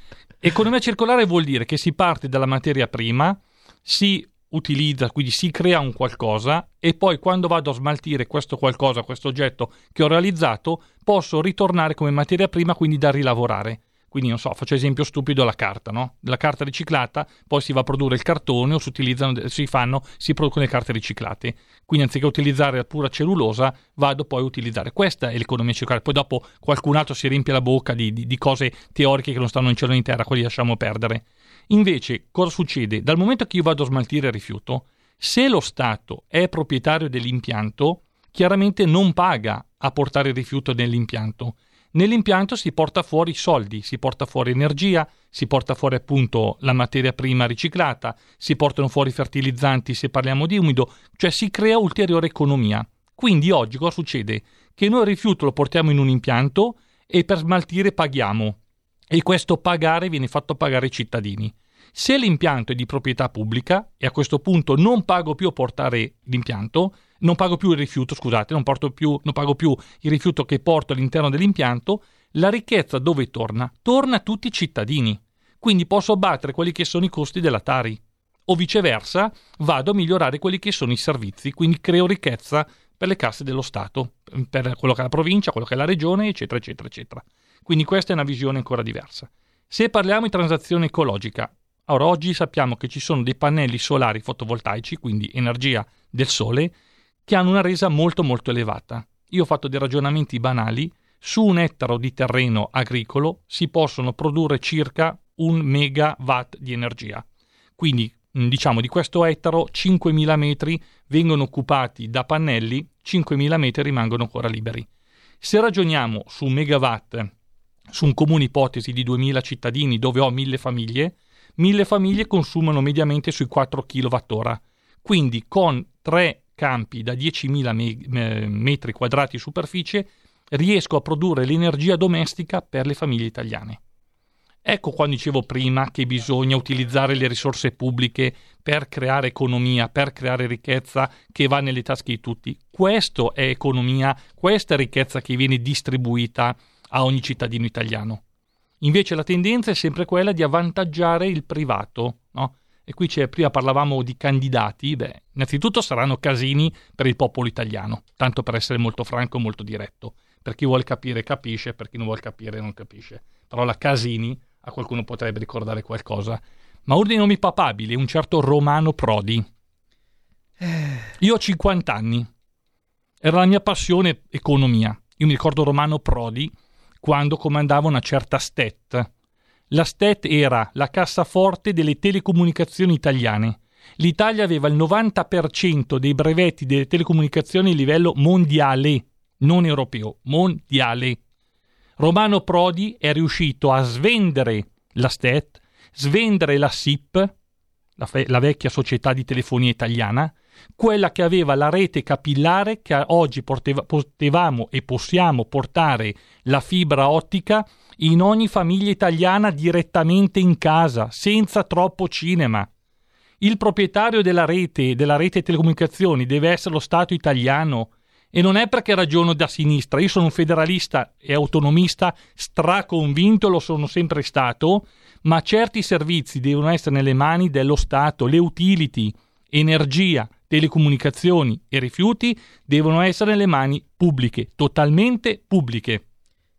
Economia circolare vuol dire che si parte dalla materia prima, si utilizza, quindi si crea un qualcosa e poi quando vado a smaltire questo qualcosa, questo oggetto che ho realizzato, posso ritornare come materia prima, quindi da rilavorare. Quindi non so, faccio esempio stupido la carta, no? La carta riciclata, poi si va a produrre il cartone o si utilizzano, si fanno, si producono le carte riciclate. Quindi anziché utilizzare la pura cellulosa, vado poi a utilizzare. Questa è l'economia circolare. Poi dopo qualcun altro si riempie la bocca di, di- di cose teoriche che non stanno in cielo né in terra, quelli lasciamo perdere. Invece, cosa succede? Dal momento che io vado a smaltire il rifiuto, se lo Stato è proprietario dell'impianto, chiaramente non paga a portare il rifiuto nell'impianto. Nell'impianto si porta fuori soldi, si porta fuori energia, si porta fuori appunto la materia prima riciclata, si portano fuori fertilizzanti se parliamo di umido, cioè si crea ulteriore economia. Quindi oggi cosa succede? Che noi il rifiuto lo portiamo in un impianto e per smaltire paghiamo e questo pagare viene fatto pagare ai cittadini. Se l'impianto è di proprietà pubblica e a questo punto non pago più a portare l'impianto, non pago più il rifiuto, scusate, non, più, non pago più il rifiuto che porto all'interno dell'impianto, la ricchezza dove torna? Torna a tutti i cittadini. Quindi posso abbattere quelli che sono i costi della Tari. O viceversa, vado a migliorare quelli che sono i servizi, quindi creo ricchezza per le casse dello Stato, per quello che è la provincia, quello che è la regione, eccetera, eccetera, eccetera. Quindi questa è una visione ancora diversa. Se parliamo di transazione ecologica, ora oggi sappiamo che ci sono dei pannelli solari fotovoltaici, quindi energia del sole, che hanno una resa molto molto elevata. Io ho fatto dei ragionamenti banali, su un ettaro di terreno agricolo si possono produrre circa un megawatt di energia. Quindi mh, diciamo di questo ettaro 5.000 metri vengono occupati da pannelli, 5.000 metri rimangono ancora liberi. Se ragioniamo su un megawatt su un comune ipotesi di 2000 cittadini dove ho 1000 famiglie, 1000 famiglie consumano mediamente sui 4 kWh. Quindi con tre campi da 10.000 me- eh, metri quadrati di superficie riesco a produrre l'energia domestica per le famiglie italiane. Ecco quando dicevo prima che bisogna utilizzare le risorse pubbliche per creare economia, per creare ricchezza che va nelle tasche di tutti. Questo è economia, questa è ricchezza che viene distribuita a ogni cittadino italiano. Invece la tendenza è sempre quella di avvantaggiare il privato, no? E qui c'è, prima parlavamo di candidati, beh, innanzitutto saranno casini per il popolo italiano, tanto per essere molto franco e molto diretto. Per chi vuole capire capisce, per chi non vuole capire non capisce. Però la Casini a qualcuno potrebbe ricordare qualcosa. Ma uno dei nomi papabili è un certo Romano Prodi. Io ho 50 anni. Era la mia passione economia. Io mi ricordo Romano Prodi quando comandava una certa STET. La STET era la cassaforte delle telecomunicazioni italiane. L'Italia aveva il 90% dei brevetti delle telecomunicazioni a livello mondiale, non europeo, mondiale. Romano Prodi è riuscito a svendere la STET, svendere la SIP, la, fe- la vecchia società di telefonia italiana, quella che aveva la rete capillare che oggi porteva- potevamo e possiamo portare la fibra ottica in ogni famiglia italiana direttamente in casa, senza troppo cinema. Il proprietario della rete, della rete telecomunicazioni deve essere lo Stato italiano. E non è perché ragiono da sinistra, io sono un federalista e autonomista straconvinto, lo sono sempre stato, ma certi servizi devono essere nelle mani dello Stato, le utility, energia, telecomunicazioni e rifiuti devono essere nelle mani pubbliche, totalmente pubbliche.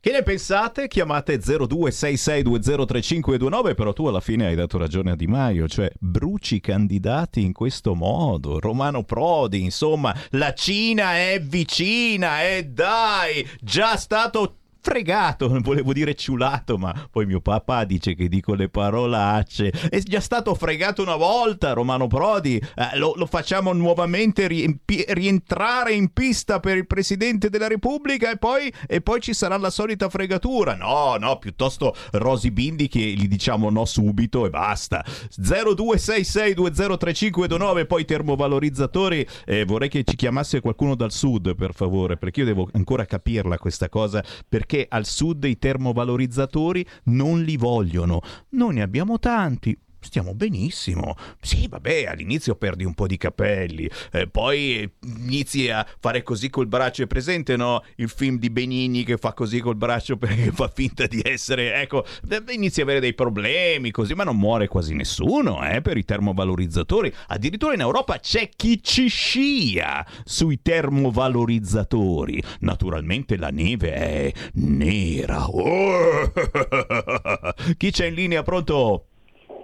Che ne pensate? Chiamate 0266203529, però tu alla fine hai dato ragione a Di Maio, cioè bruci candidati in questo modo. Romano Prodi, insomma, la Cina è vicina e dai, già stato fregato, volevo dire ciulato, ma poi mio papà dice che dico le parolacce. È già stato fregato una volta, Romano Prodi. Eh, lo, lo, facciamo nuovamente riempi- rientrare in pista per il Presidente della Repubblica e poi, e poi, ci sarà la solita fregatura. No, no, piuttosto Rosi Bindi che gli diciamo no subito e basta. 0266203529, poi termovalorizzatori. Eh, vorrei che ci chiamasse qualcuno dal sud, per favore, perché io devo ancora capirla questa cosa. Perché perché al sud i termovalorizzatori non li vogliono. Noi ne abbiamo tanti, stiamo benissimo. Sì, vabbè, all'inizio perdi un po' di capelli, eh, poi inizi a fare così col braccio. È presente, no? Il film di Benigni che fa così col braccio perché fa finta di essere. Ecco, inizi a avere dei problemi così, ma non muore quasi nessuno, eh, per i termovalorizzatori. Addirittura in Europa c'è chi ci scia sui termovalorizzatori. Naturalmente la neve è nera. Oh! chi c'è in linea? Pronto?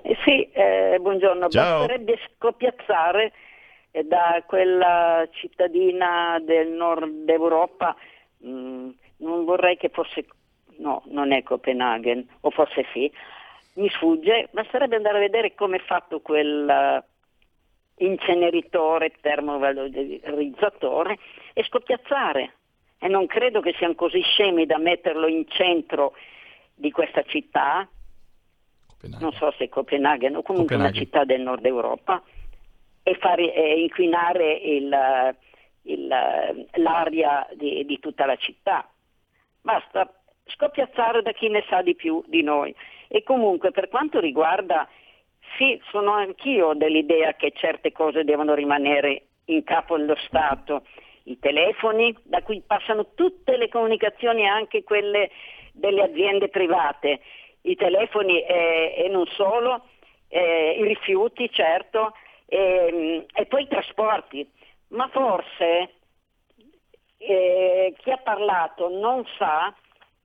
Eh sì, eh, buongiorno. Ciao. Basterebbe scoppiazzare eh, da quella cittadina del nord Europa, mh, mm, non vorrei che fosse, no, non è Copenaghen, o forse sì, mi sfugge, basterebbe andare a vedere come è fatto quel uh, inceneritore termovalorizzatore e scoppiazzare. E non credo che siano così scemi da metterlo in centro di questa città, non so se Copenaghen o comunque Copenaghen. una città del nord Europa, e far e inquinare il, il, l'aria di, di tutta la città. Basta scoppiazzare da chi ne sa di più di noi. E comunque per quanto riguarda, sì, sono anch'io dell'idea che certe cose devono rimanere in capo allo Stato. I telefoni, da cui passano tutte le comunicazioni, anche quelle delle aziende private, i telefoni e, e non solo, eh, i rifiuti certo, e, e, poi i trasporti. Ma forse eh, chi ha parlato non sa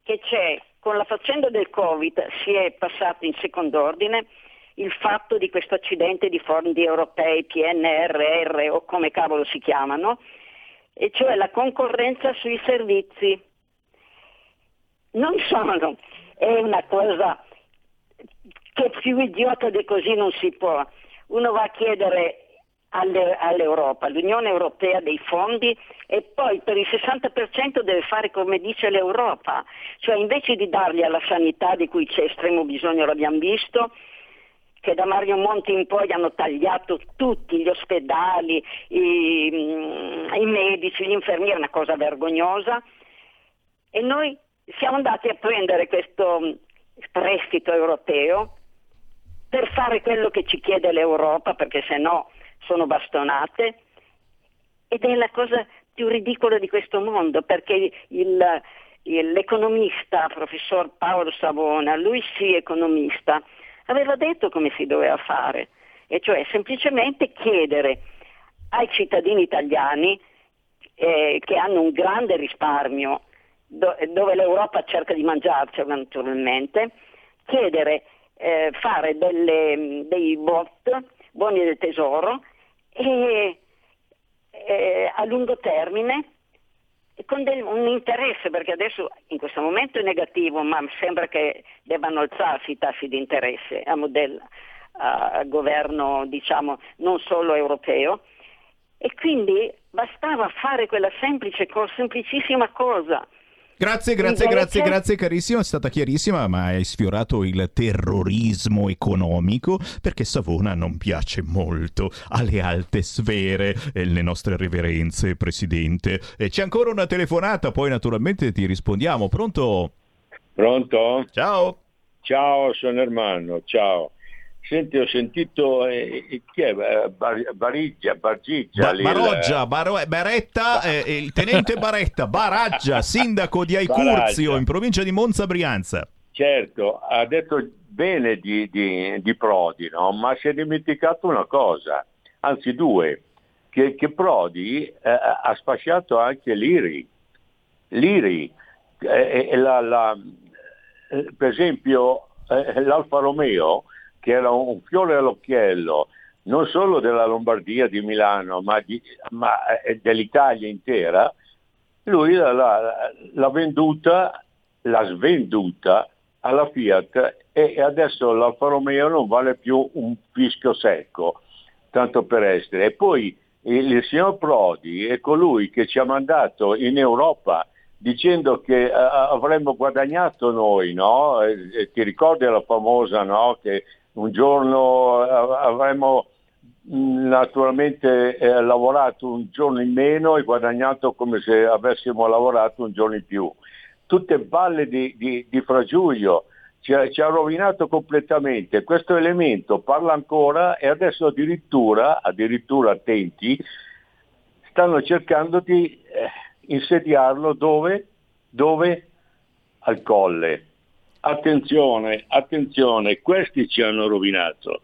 che c'è, con la faccenda del Covid si è passato in secondo ordine il fatto di questo accidente di fondi europei, PNRR o come cavolo si chiamano, e cioè la concorrenza sui servizi. Non sono è una cosa che più idiota di così non si può. Uno va a chiedere alle, all'Europa, all'Unione Europea dei fondi e poi per il 60% deve fare come dice l'Europa, cioè invece di darli alla sanità di cui c'è estremo bisogno, l'abbiamo visto, che da Mario Monti in poi hanno tagliato tutti gli ospedali, i, i medici, gli infermieri, una cosa vergognosa, e noi siamo andati a prendere questo mm, prestito europeo per fare quello che ci chiede l'Europa, perché se no sono bastonate, ed è la cosa più ridicola di questo mondo, perché il, il, l'economista, professor Paolo Savona, lui sì economista, aveva detto come si doveva fare, e cioè semplicemente chiedere ai cittadini italiani eh, che hanno un grande risparmio dove l'Europa cerca di mangiarcelo naturalmente, chiedere, eh, fare delle, dei bot, buoni del tesoro, e, eh, a lungo termine con del, un interesse, perché adesso in questo momento è negativo, ma sembra che debbano alzarsi i tassi di interesse a modello a governo diciamo non solo europeo. E quindi bastava fare quella semplice semplicissima cosa, Grazie, grazie, grazie, grazie carissimo, è stata chiarissima, ma hai sfiorato il terrorismo economico perché Savona non piace molto alle alte sfere. E le nostre reverenze, Presidente. E c'è ancora una telefonata, poi naturalmente ti rispondiamo. Pronto? Pronto? Ciao. Ciao, sono Ermanno, ciao. Senti, ho sentito eh, eh chi è? Bar, Bariggia, Bargiggia. Ba- Baroggia, Baro- Baretta, eh, il tenente Baretta, Baraggia, sindaco di Aicurzio, in provincia di Monza Brianza. Certo, ha detto bene di, di, di Prodi, no? ma si è dimenticato una cosa, anzi due, che, che Prodi eh, ha spacciato anche l'IRI. L'IRI eh, la, la, eh, per esempio eh, l'Alfa Romeo, che era un fiore all'occhiello, non solo della Lombardia, di Milano, ma, di, ma dell'Italia intera, lui l'ha, venduta, l'ha svenduta alla Fiat e adesso l'Alfa Romeo non vale più un fischio secco, tanto per essere. E poi il signor Prodi è colui che ci ha mandato in Europa dicendo che uh, avremmo guadagnato noi, no? E, ti ricordi la famosa, no? Che un giorno uh, avremmo mh, naturalmente eh, lavorato un giorno in meno e guadagnato come se avessimo lavorato un giorno in più. Tutte balle di, di, di Fragiulio, ci ha, ci ha, rovinato completamente. Questo elemento parla ancora e adesso addirittura, addirittura attenti, stanno cercando di eh, insediarlo dove? Dove? Al colle. Attenzione, attenzione, questi ci hanno rovinato.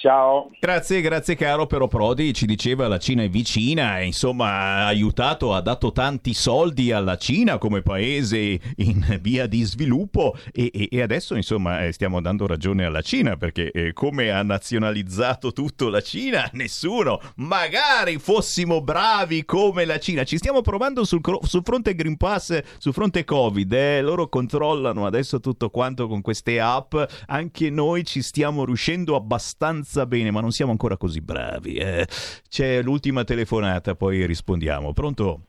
Ciao. Grazie, grazie caro, però Prodi ci diceva la Cina è vicina e insomma ha aiutato, ha dato tanti soldi alla Cina come paese in via di sviluppo e, e, e adesso insomma eh, stiamo dando ragione alla Cina perché eh, come ha nazionalizzato tutto la Cina? Nessuno, magari fossimo bravi come la Cina, ci stiamo provando sul, sul fronte Green Pass, sul fronte Covid, eh? loro controllano adesso tutto quanto con queste app, anche noi ci stiamo riuscendo abbastanza abbastanza bene, ma non siamo ancora così bravi. Eh. C'è l'ultima telefonata, poi rispondiamo. Pronto?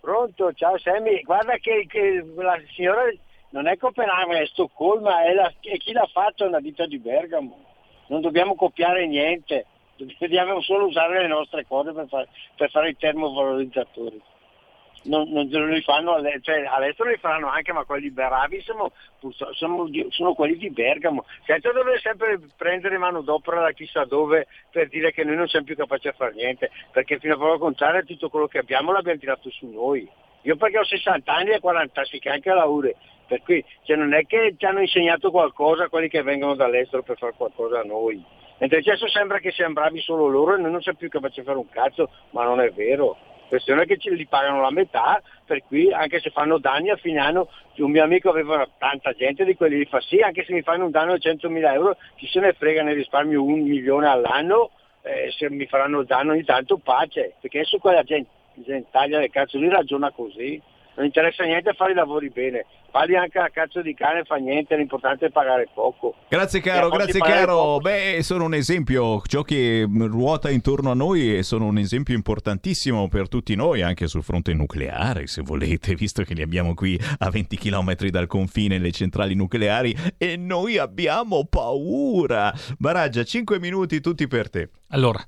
Pronto, ciao Sammy. Guarda che, che la signora non è Copenaghen, è Stoccolma è, la, è chi l'ha fatto è una ditta di Bergamo. Non dobbiamo copiare niente, dobbiamo solo usare le nostre cose per, far, per fare i termovalorizzatori non, non, li fanno cioè, all'estero li faranno anche, ma quelli bravi sono, sono, sono quelli di Bergamo, senza dover sempre prendere mano d'opera da chissà dove per dire che noi non siamo più capaci a fare niente, perché fino a prova contraria tutto quello che abbiamo l'abbiamo tirato su noi. Io perché ho 60 anni e 40, sì che anche a Laure, per cui cioè, non è che ci hanno insegnato qualcosa quelli che vengono dall'estero per fare qualcosa a noi. Mentre adesso sembra che siamo bravi solo loro e noi non siamo più capaci di fare un cazzo, ma non è vero è che li pagano la metà, per cui anche se fanno danni a fine anno, un mio amico aveva tanta gente di quelli li fa sì, anche se mi fanno un danno di 100.000 euro, chi se ne frega, ne risparmio un milione all'anno, eh, se mi faranno danno ogni tanto pace, perché adesso quella gente, gente taglia le cazzo lì ragiona così non interessa niente fare i lavori bene. Paghi anche a cazzo di cane, fa niente, l'importante è pagare poco. Grazie caro, grazie caro. Poco. Beh, sono un esempio, ciò che ruota intorno a noi sono un esempio importantissimo per tutti noi, anche sul fronte nucleare, se volete, visto che li abbiamo qui a 20 km dal confine le centrali nucleari e noi abbiamo paura. Baraggia, 5 minuti tutti per te. Allora,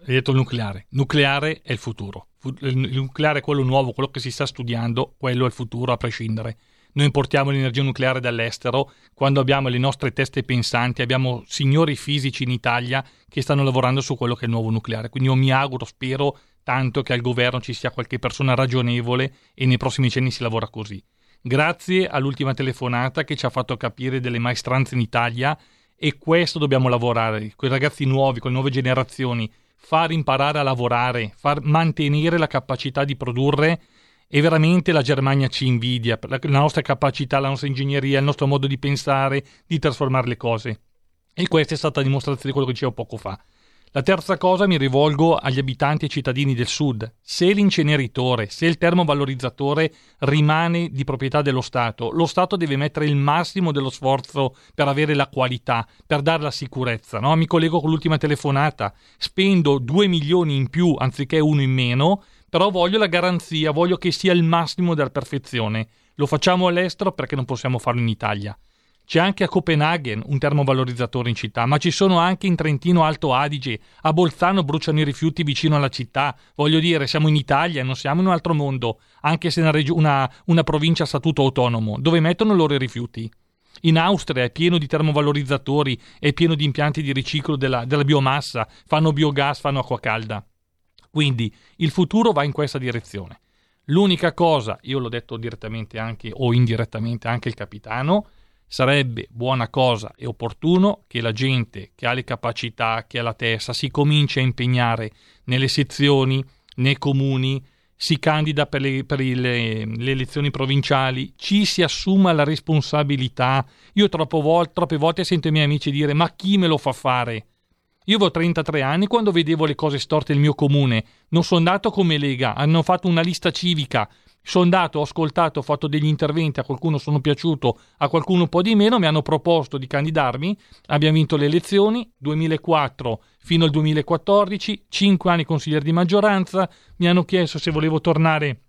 hai detto il nucleare. Nucleare è il futuro il nucleare è quello nuovo, quello che si sta studiando, quello è il futuro a prescindere. Noi importiamo l'energia nucleare dall'estero, quando abbiamo le nostre teste pensanti, abbiamo signori fisici in Italia che stanno lavorando su quello che è il nuovo nucleare. Quindi io mi auguro, spero tanto che al governo ci sia qualche persona ragionevole e nei prossimi anni si lavora così. Grazie all'ultima telefonata che ci ha fatto capire delle maestranze in Italia e questo dobbiamo lavorare, con i ragazzi nuovi, con le nuove generazioni far imparare a lavorare, far mantenere la capacità di produrre e veramente la Germania ci invidia, la, nostra capacità, la nostra ingegneria, il nostro modo di pensare, di trasformare le cose. E questa è stata la dimostrazione di quello che dicevo poco fa. La terza cosa mi rivolgo agli abitanti e cittadini del sud. Se l'inceneritore, se il termovalorizzatore rimane di proprietà dello Stato, lo Stato deve mettere il massimo dello sforzo per avere la qualità, per dare la sicurezza. No? Mi collego con l'ultima telefonata. Spendo 2 milioni in più anziché uno in meno, però voglio la garanzia, voglio che sia il massimo della perfezione. Lo facciamo all'estero perché non possiamo farlo in Italia. C'è anche a Copenaghen un termovalorizzatore in città, ma ci sono anche in Trentino Alto Adige, a Bolzano bruciano i rifiuti vicino alla città. Voglio dire, siamo in Italia, non siamo in un altro mondo, anche se una, regi- una, una provincia a statuto autonomo. Dove mettono loro i rifiuti? In Austria è pieno di termovalorizzatori, è pieno di impianti di riciclo della, della biomassa, fanno biogas, fanno acqua calda. Quindi il futuro va in questa direzione. L'unica cosa, io l'ho detto direttamente anche o indirettamente anche il capitano, sarebbe buona cosa e opportuno che la gente che ha le capacità, che ha la testa, si cominci a impegnare nelle sezioni, nei comuni, si candida per, le, per le, le, elezioni provinciali, ci si assuma la responsabilità. Io volte, troppe volte sento i miei amici dire ma chi me lo fa fare? Io avevo 33 anni quando vedevo le cose storte nel mio comune, non sono andato come Lega, hanno fatto una lista civica, sono andato, ho ascoltato, ho fatto degli interventi, a qualcuno sono piaciuto, a qualcuno un po' di meno, mi hanno proposto di candidarmi, abbiamo vinto le elezioni, 2004 fino al 2014, 5 anni consigliere di maggioranza, mi hanno chiesto se volevo tornare,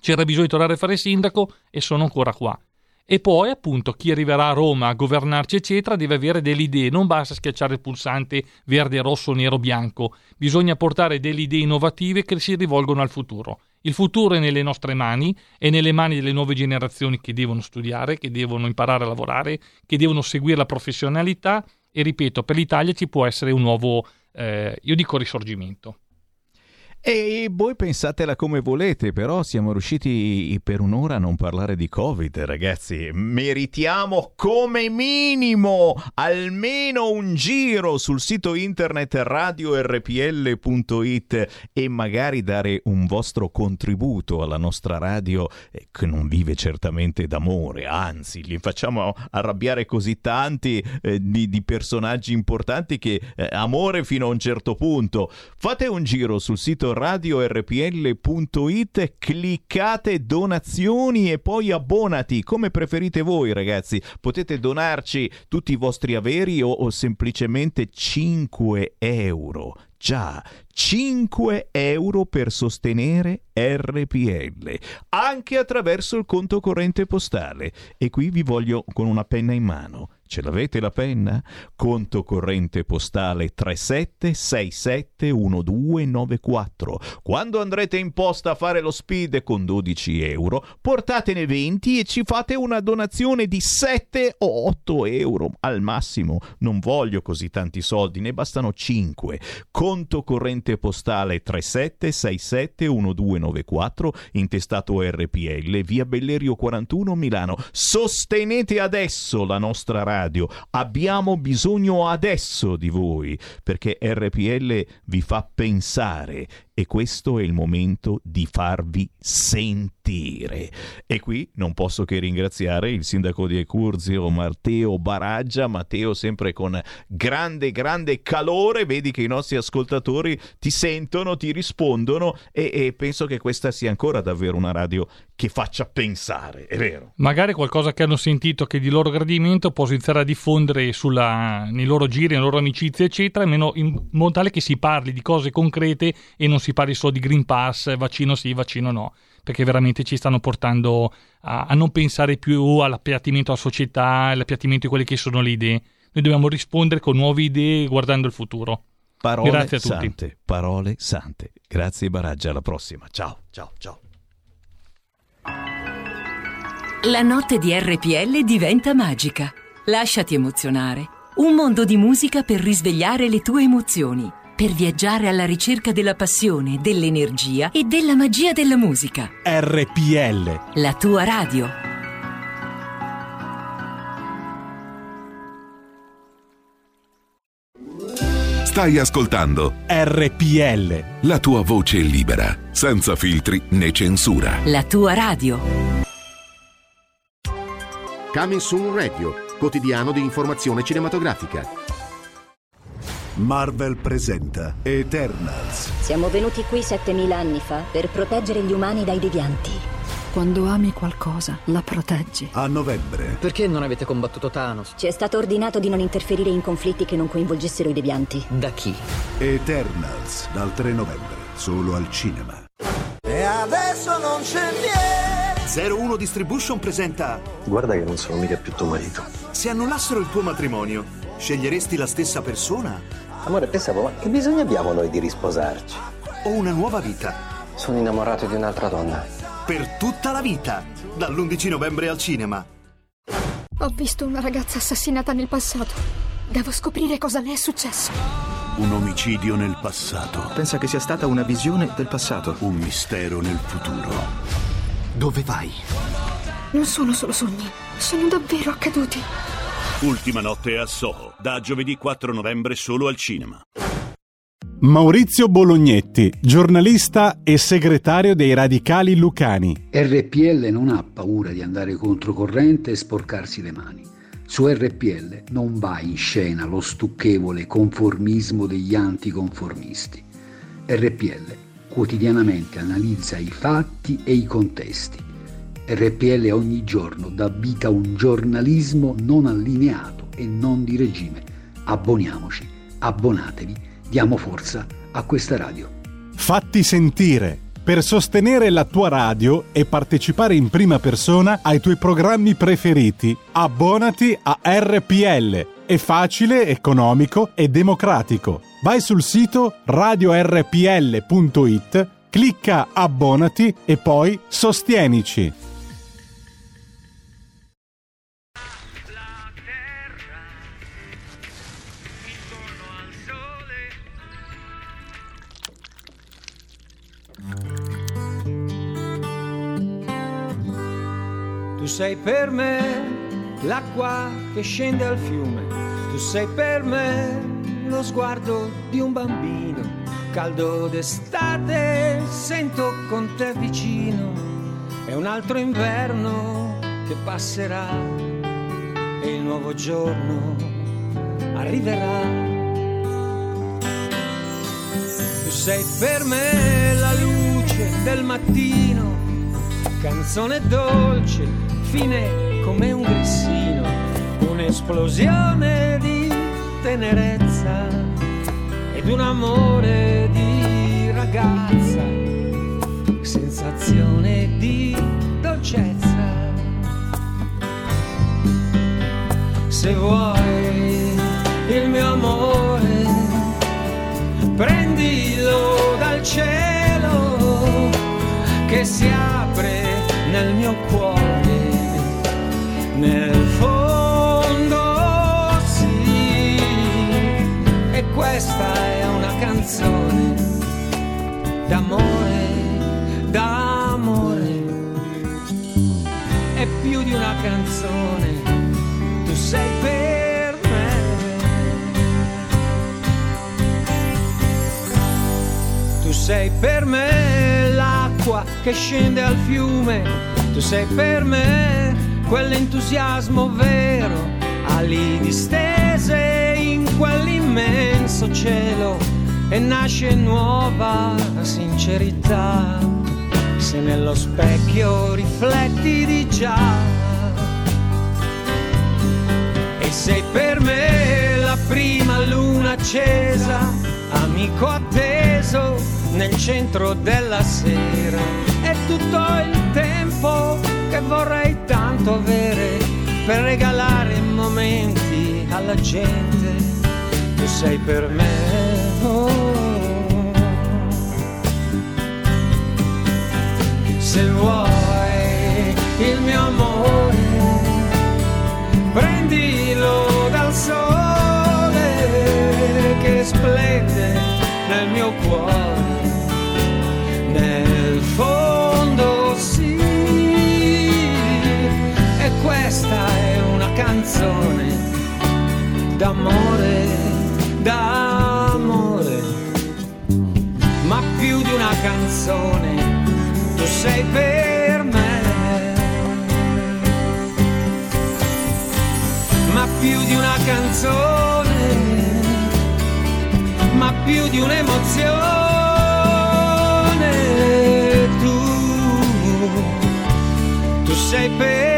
c'era bisogno di tornare a fare sindaco e sono ancora qua. E poi, appunto, chi arriverà a Roma a governarci, eccetera, deve avere delle idee. Non basta schiacciare il pulsante verde, rosso, nero, bianco. Bisogna portare delle idee innovative che si rivolgono al futuro. Il futuro è nelle nostre mani, è nelle mani delle nuove generazioni che devono studiare, che devono imparare a lavorare, che devono seguire la professionalità e ripeto, per l'Italia ci può essere un nuovo, eh, io dico risorgimento. E voi pensatela come volete, però siamo riusciti per un'ora a non parlare di Covid, ragazzi. Meritiamo come minimo almeno un giro sul sito internet radiorpl.it e magari dare un vostro contributo alla nostra radio eh, che non vive certamente d'amore, anzi, li facciamo arrabbiare così tanti eh, di, di, personaggi importanti che eh, amore fino a un certo punto. Fate un giro sul sito radiorpl.it, cliccate donazioni e poi abbonati, come preferite voi ragazzi. Potete donarci tutti i vostri averi o, o semplicemente 5 euro. Già, 5 euro per sostenere RPL, anche attraverso il conto corrente postale. E qui vi voglio con una penna in mano Ce l'avete la penna? Conto corrente postale 37671294. Quando andrete in posta a fare lo speed con 12 euro, portatene 20 e ci fate una donazione di 7 o 8 euro al massimo. Non voglio così tanti soldi, ne bastano 5. Conto corrente postale 37671294, intestato RPL, via Bellerio 41 Milano. Sostenete adesso la nostra radio radio. Abbiamo bisogno adesso di voi perché RPL vi fa pensare e questo è il momento di farvi sentire. E qui non posso che ringraziare il sindaco di Ecurzio Matteo Baraggia, Matteo sempre con grande grande calore, vedi che i nostri ascoltatori ti sentono, ti rispondono e, e penso che questa sia ancora davvero una radio che faccia pensare, è vero. Magari qualcosa che hanno sentito che di loro gradimento può iniziare a diffondere sulla, nei loro giri, nelle loro amicizie, eccetera, in modo tale che si parli di cose concrete e non si parli solo di Green Pass, vaccino sì, vaccino no, perché veramente ci stanno portando a, a non pensare più all'appiattimento della società, all'appiattimento di quelle che sono le idee. Noi dobbiamo rispondere con nuove idee guardando il futuro. Parole Grazie a tutti. sante, parole sante. Grazie Baraggia, alla prossima. Ciao, ciao, ciao. La notte di RPL diventa magica. Lasciati emozionare. Un mondo di musica per risvegliare le tue emozioni, per viaggiare alla ricerca della passione, dell'energia e della magia della musica. RPL. La tua radio. Stai ascoltando RPL. La tua voce libera, senza filtri né censura. La tua radio. Coming Soon Radio, quotidiano di informazione cinematografica. Marvel presenta Eternals. Siamo venuti qui 7000 anni fa per proteggere gli umani dai devianti. Quando ami qualcosa, la proteggi. A novembre. Perché non avete combattuto Thanos? Ci è stato ordinato di non interferire in conflitti che non coinvolgessero i devianti. Da chi? Eternals, dal 3 novembre, solo al cinema. E adesso non c'è niente 01 Distribution presenta Guarda che non sono mica più tuo marito. Se annullassero il tuo matrimonio, sceglieresti la stessa persona? Amore, pensavo, ma che bisogno abbiamo noi di risposarci? O una nuova vita? Sono innamorato di un'altra donna. Per tutta la vita, dall'11 novembre al cinema. Ho visto una ragazza assassinata nel passato. Devo scoprire cosa le è successo. Un omicidio nel passato. Pensa che sia stata una visione del passato. Un mistero nel futuro. Dove vai? Non sono solo sogni, sono davvero accaduti. Ultima notte a Soho, da giovedì 4 novembre solo al cinema. Maurizio Bolognetti, giornalista e segretario dei Radicali Lucani. RPL non ha paura di andare controcorrente e sporcarsi le mani. Su RPL non va in scena lo stucchevole conformismo degli anticonformisti. RPL quotidianamente analizza i fatti e i contesti. RPL ogni giorno dà vita a un giornalismo non allineato e non di regime. Abboniamoci, abbonatevi diamo forza a questa radio. Fatti sentire per sostenere la tua radio e partecipare in prima persona ai tuoi programmi preferiti. Abbonati a RPL. È facile, economico e democratico. Vai sul sito radiorpl.it, clicca Abbonati e poi sostienici. Tu sei per me l'acqua che scende al fiume, tu sei per me lo sguardo di un bambino, caldo d'estate, sento con te vicino, è un altro inverno che passerà e il nuovo giorno arriverà. Tu sei per me la luce del mattino, canzone dolce fine come un grissino, un'esplosione di tenerezza ed un amore di ragazza, sensazione di dolcezza. Se vuoi il mio amore, prendilo dal cielo che si apre nel mio cuore nel fondo sì, e questa è una canzone d'amore, d'amore, è più di una canzone, tu sei per me. Tu sei per me l'acqua che scende al fiume, tu sei per me quell'entusiasmo vero, ali distese in quell'immenso cielo e nasce nuova sincerità. Se nello specchio rifletti di già e sei per me la prima luna accesa, amico atteso nel centro della sera, è tutto il tempo che vorrei tanto avere per regalare momenti alla gente. Tu sei per me. Oh. Se vuoi il mio amore, prendilo dal sole che splende nel mio cuore, nel fondo questa è una canzone d'amore, d'amore, ma più di una canzone, tu sei per me. Ma più di una canzone, ma più di un'emozione, tu, tu sei per me.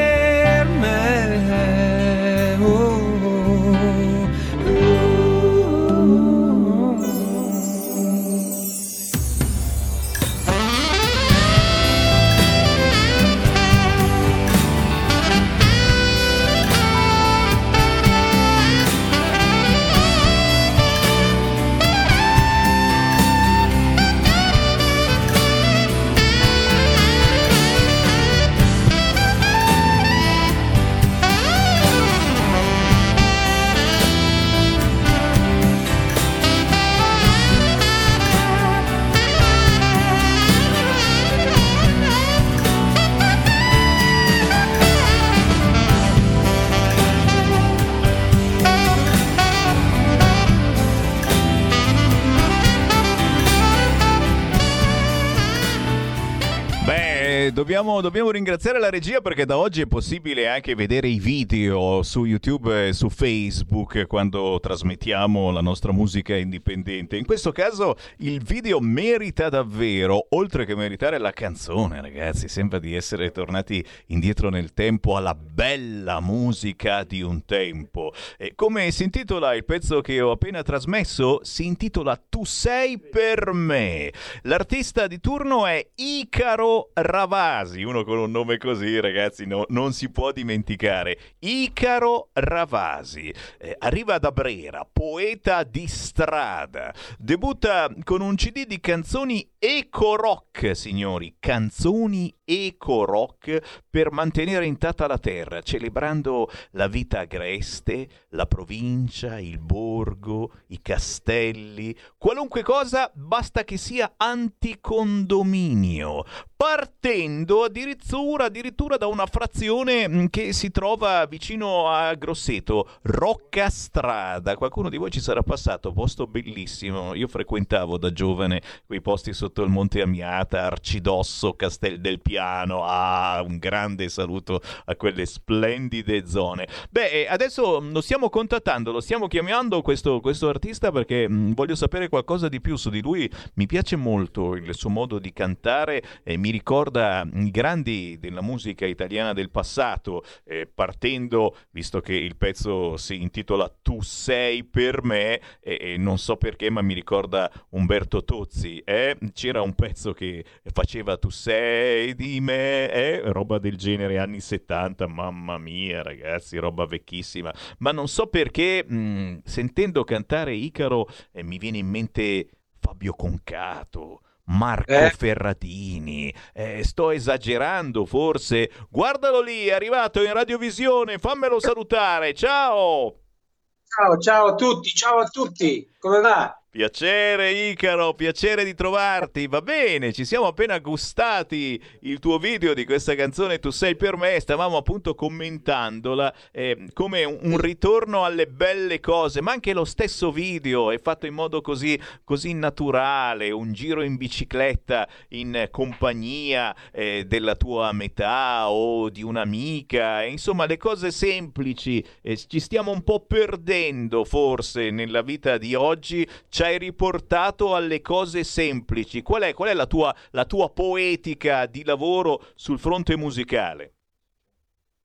Dobbiamo, dobbiamo, ringraziare la regia perché da oggi è possibile anche vedere i video su YouTube e su Facebook quando trasmettiamo la nostra musica indipendente. In questo caso il video merita davvero, oltre che meritare la canzone, ragazzi, sembra di essere tornati indietro nel tempo alla bella musica di un tempo. E come si intitola il pezzo che ho appena trasmesso? Si intitola Tu sei per me. L'artista di turno è Icaro Ravasi, uno con un nome così, ragazzi, no, non si può dimenticare. Icaro Ravasi eh, arriva da Brera, poeta di strada. Debutta con un CD di canzoni eco rock, signori, canzoni eco rock per mantenere intatta la terra, celebrando la vita agreste, la provincia, il borgo, i castelli, qualunque cosa basta che sia anticondominio, partendo addirittura, addirittura da una frazione mm, che si trova vicino a Grosseto, Rocca Strada. Qualcuno di voi ci sarà passato, posto bellissimo. Io frequentavo da giovane quei posti sotto il Monte Amiata, Arcidosso, Castel del Piano. Ah, un grande saluto a quelle splendide zone. Beh, eh, adesso lo stiamo contattando, lo stiamo chiamando questo, questo artista perché mh, mm, voglio sapere qualcosa di più su di lui. Mi piace molto il suo modo di cantare e mi ricorda i grandi della musica italiana del passato, eh, partendo, visto che il pezzo si intitola Tu sei per me, e, e non so perché, ma mi ricorda Umberto Tozzi. Eh? C'era un pezzo che faceva Tu sei di me, eh? roba del genere anni 70, mamma mia ragazzi, roba vecchissima. Ma non so perché, mh, sentendo cantare Icaro, eh, mi viene in mente Fabio Concato. Marco eh? Ferratini. Eh, sto esagerando forse. Guardalo lì, è arrivato in radiovisione, fammelo salutare. Ciao! Ciao, ciao a tutti, ciao a tutti. Come va? Piacere Icaro, piacere di trovarti. Va bene, ci siamo appena gustati il tuo video di questa canzone Tu sei per me, stavamo appunto commentandola eh, come un, ritorno alle belle cose, ma anche lo stesso video è fatto in modo così, così naturale, un giro in bicicletta in compagnia eh, della tua metà o di un'amica, insomma le cose semplici, eh, ci stiamo un po' perdendo forse nella vita di oggi. C'è hai riportato alle cose semplici. Qual è, qual è la, tua, la tua poetica di lavoro sul fronte musicale?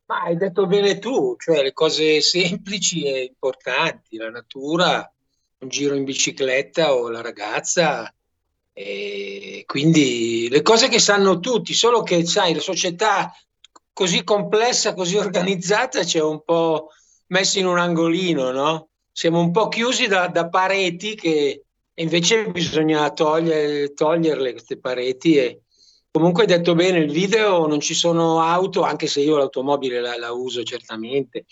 Ma hai detto bene tu, cioè le cose semplici e importanti, la natura, un giro in bicicletta o la ragazza, e quindi le cose che sanno tutti, solo che sai, la società così complessa, così organizzata, c'è un po' messo in un angolino, no? Siamo un po' chiusi da, da pareti che invece bisogna togliere, toglierle queste pareti e comunque hai detto bene il video non ci sono auto anche se io l'automobile la, la uso certamente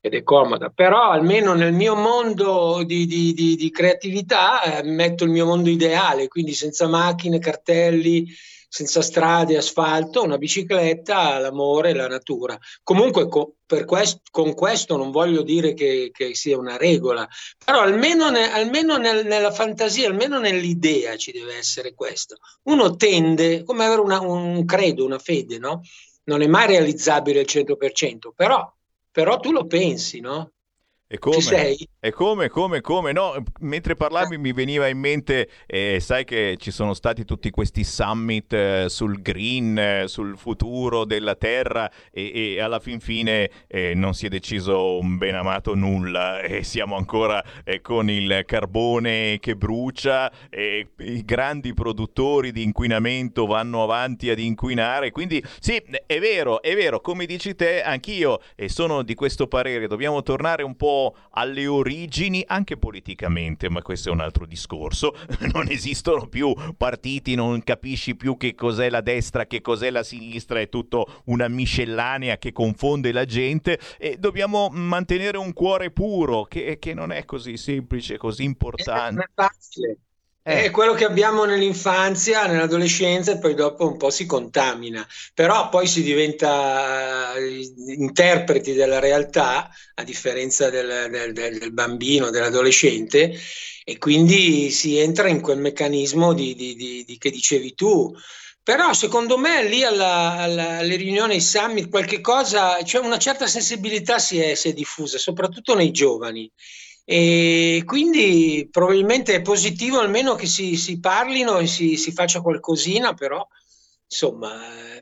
ed è comoda però almeno nel mio mondo di, di, di, di creatività eh, metto il mio mondo ideale quindi senza macchine cartelli senza strade, asfalto, una bicicletta, l'amore, la natura. Comunque co- quest- con questo non voglio dire che, che sia una regola, però almeno, ne- almeno nel- nella fantasia, almeno nell'idea ci deve essere questo. Uno tende, come avere una, un credo, una fede, no? Non è mai realizzabile al 100%, però, però tu lo pensi, no? E come? E come, come, come? No, mentre parlavi mi veniva in mente, eh, sai che ci sono stati tutti questi summit eh, sul green, eh, sul futuro della Terra e, e alla fin fine eh, non si è deciso un ben amato nulla e siamo ancora eh, con il carbone che brucia e i grandi produttori di inquinamento vanno avanti ad inquinare. Quindi sì, è vero, è vero, come dici te, anch'io e sono di questo parere, dobbiamo tornare un po' alle origini, anche politicamente, ma questo è un altro discorso. Non esistono più partiti, non capisci più che cos'è la destra, che cos'è la sinistra, è tutto una miscellanea che confonde la gente e dobbiamo mantenere un cuore puro, che, che non è così semplice, così importante. Eh. È quello che abbiamo nell'infanzia, nell'adolescenza e poi dopo un po' si contamina, però poi si diventa eh, interpreti della realtà a differenza del, del, del bambino, dell'adolescente e quindi si entra in quel meccanismo di, di, di che dicevi tu, Però secondo me lì alla, alla, alle riunioni, ai summit, qualche cosa, cioè una certa sensibilità si è, si è diffusa, soprattutto nei giovani. E quindi probabilmente è positivo almeno che si, si parlino e si, si, faccia qualcosina, però insomma,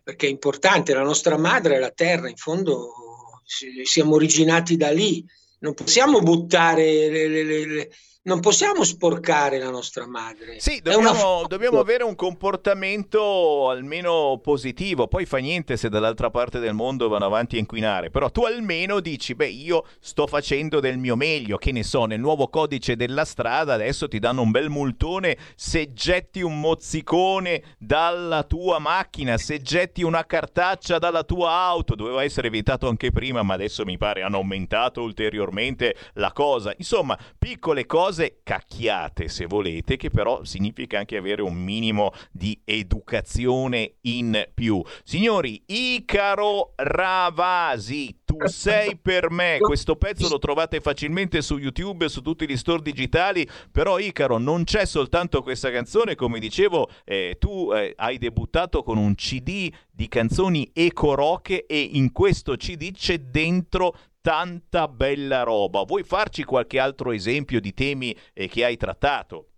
perché è importante, la nostra madre è la terra, in fondo siamo originati da lì, non possiamo buttare le, le, le, non possiamo sporcare la nostra madre. Sì, dobbiamo, dobbiamo, avere un comportamento almeno positivo. Poi fa niente se dall'altra parte del mondo vanno avanti a inquinare. Però tu almeno dici, beh, io sto facendo del mio meglio. Che ne so, nel nuovo codice della strada adesso ti danno un bel multone se getti un mozzicone dalla tua macchina, se getti una cartaccia dalla tua auto. Doveva essere vietato anche prima, ma adesso mi pare hanno aumentato ulteriormente la cosa. Insomma, piccole cose cose cacchiate se volete, che però significa anche avere un minimo di educazione in più. Signori, Icaro Ravasi, tu sei per me. Questo pezzo lo trovate facilmente su YouTube e su tutti gli store digitali, però Icaro non c'è soltanto questa canzone, come dicevo, eh, tu eh, hai debuttato con un CD di canzoni eco rock e in questo CD c'è dentro tanta bella roba. Vuoi farci qualche altro esempio di temi eh, che hai trattato?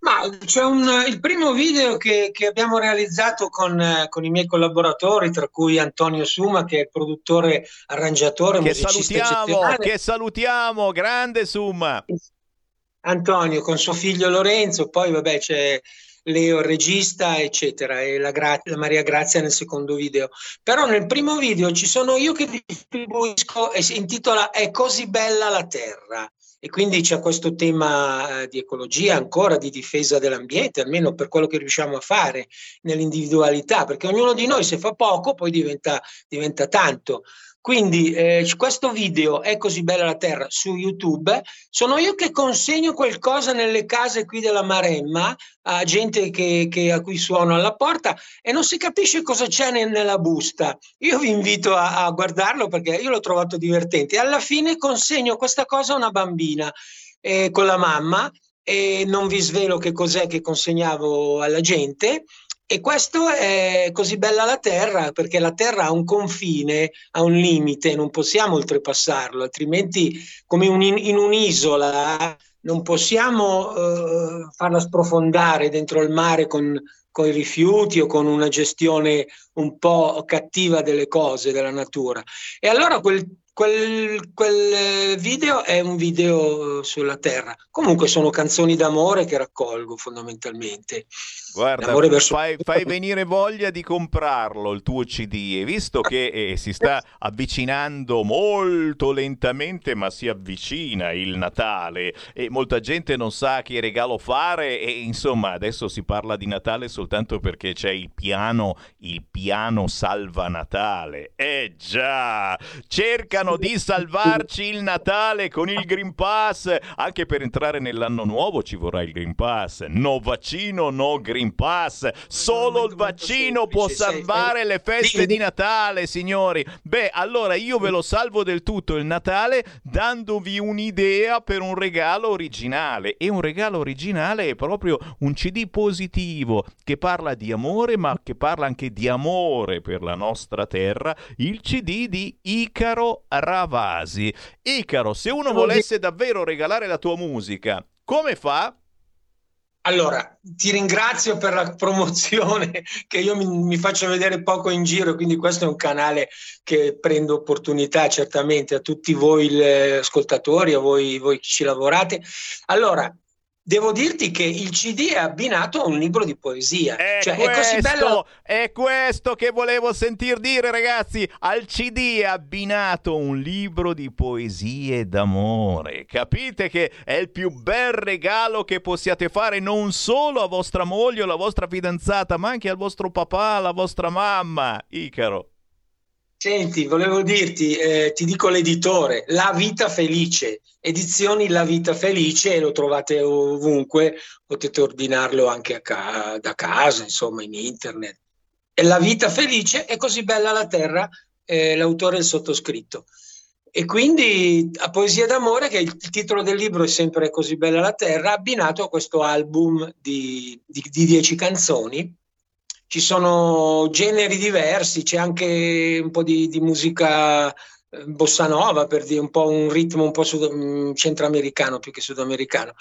Ma c'è un, il primo video che, che abbiamo realizzato con, con, i miei collaboratori, tra cui Antonio Suma, che è il produttore, arrangiatore, che salutiamo, che salutiamo, grande Suma. Antonio con suo figlio Lorenzo, poi vabbè c'è Leo il regista, eccetera, e la, Gra- la, Maria Grazia nel secondo video. Però nel primo video ci sono io che distribuisco e si intitola È così bella la terra. E quindi c'è questo tema eh, di ecologia ancora, di difesa dell'ambiente, almeno per quello che riusciamo a fare nell'individualità, perché ognuno di noi se fa poco poi diventa, diventa tanto. Quindi eh, questo video è così bella la terra su YouTube. Sono io che consegno qualcosa nelle case qui della Maremma a gente che, che, a cui suono alla porta e non si capisce cosa c'è nella busta. Io vi invito a, a guardarlo perché io l'ho trovato divertente. Alla fine consegno questa cosa a una bambina eh, con la mamma e non vi svelo che cos'è che consegnavo alla gente e questo è così bella la Terra perché la Terra ha un confine, ha un limite, non possiamo oltrepassarlo, altrimenti come un, in un'isola non possiamo eh, farla sprofondare dentro il mare con, con i rifiuti o con una gestione un po' cattiva delle cose, della natura. E allora quel Quel, quel, video è un video sulla terra. Comunque sono canzoni d'amore che raccolgo fondamentalmente. Guarda, verso... fai, fai, venire voglia di comprarlo il tuo CD e visto che eh, si sta avvicinando molto lentamente, ma si avvicina il Natale e molta gente non sa che regalo fare e insomma adesso si parla di Natale soltanto perché c'è il piano, il piano salva Natale. Eh già, cercano di salvarci il Natale con il Green Pass, anche per entrare nell'anno nuovo ci vorrà il Green Pass. No vaccino, no Green Green Pass. Solo il vaccino può salvare le feste di Natale, signori. Beh, allora io ve lo salvo del tutto il Natale dandovi un'idea per un regalo originale. E un regalo originale è proprio un CD positivo che parla di amore, ma che parla anche di amore per la nostra terra. Il CD di Icaro Ravasi. Icaro, se uno volesse davvero regalare la tua musica, come fa? Allora, ti ringrazio per la promozione che io mi, mi, faccio vedere poco in giro, quindi questo è un canale che prendo opportunità certamente a tutti voi ascoltatori, a voi, voi che ci lavorate. Allora, Devo dirti che il CD è abbinato a un libro di poesia. È, cioè, questo, è, così bello... è questo che volevo sentir dire, ragazzi. Al CD è abbinato un libro di poesie d'amore. Capite che è il più bel regalo che possiate fare non solo a vostra moglie o alla vostra fidanzata, ma anche al vostro papà, alla vostra mamma. Icaro. Senti, volevo dirti, eh, ti dico l'editore, La Vita Felice, edizioni La Vita Felice, lo trovate ovunque, potete ordinarlo anche ca- da casa, insomma, in internet. E La Vita Felice è così bella la terra, eh, l'autore è il sottoscritto. E quindi a Poesia d'amore, che il, titolo del libro è sempre Così bella la terra, abbinato a questo album di, di, di dieci canzoni ci sono generi diversi, c'è anche un po' di, di musica eh, bossa nova, per dire un po' un ritmo un po' sud- mm, centroamericano più che sudamericano.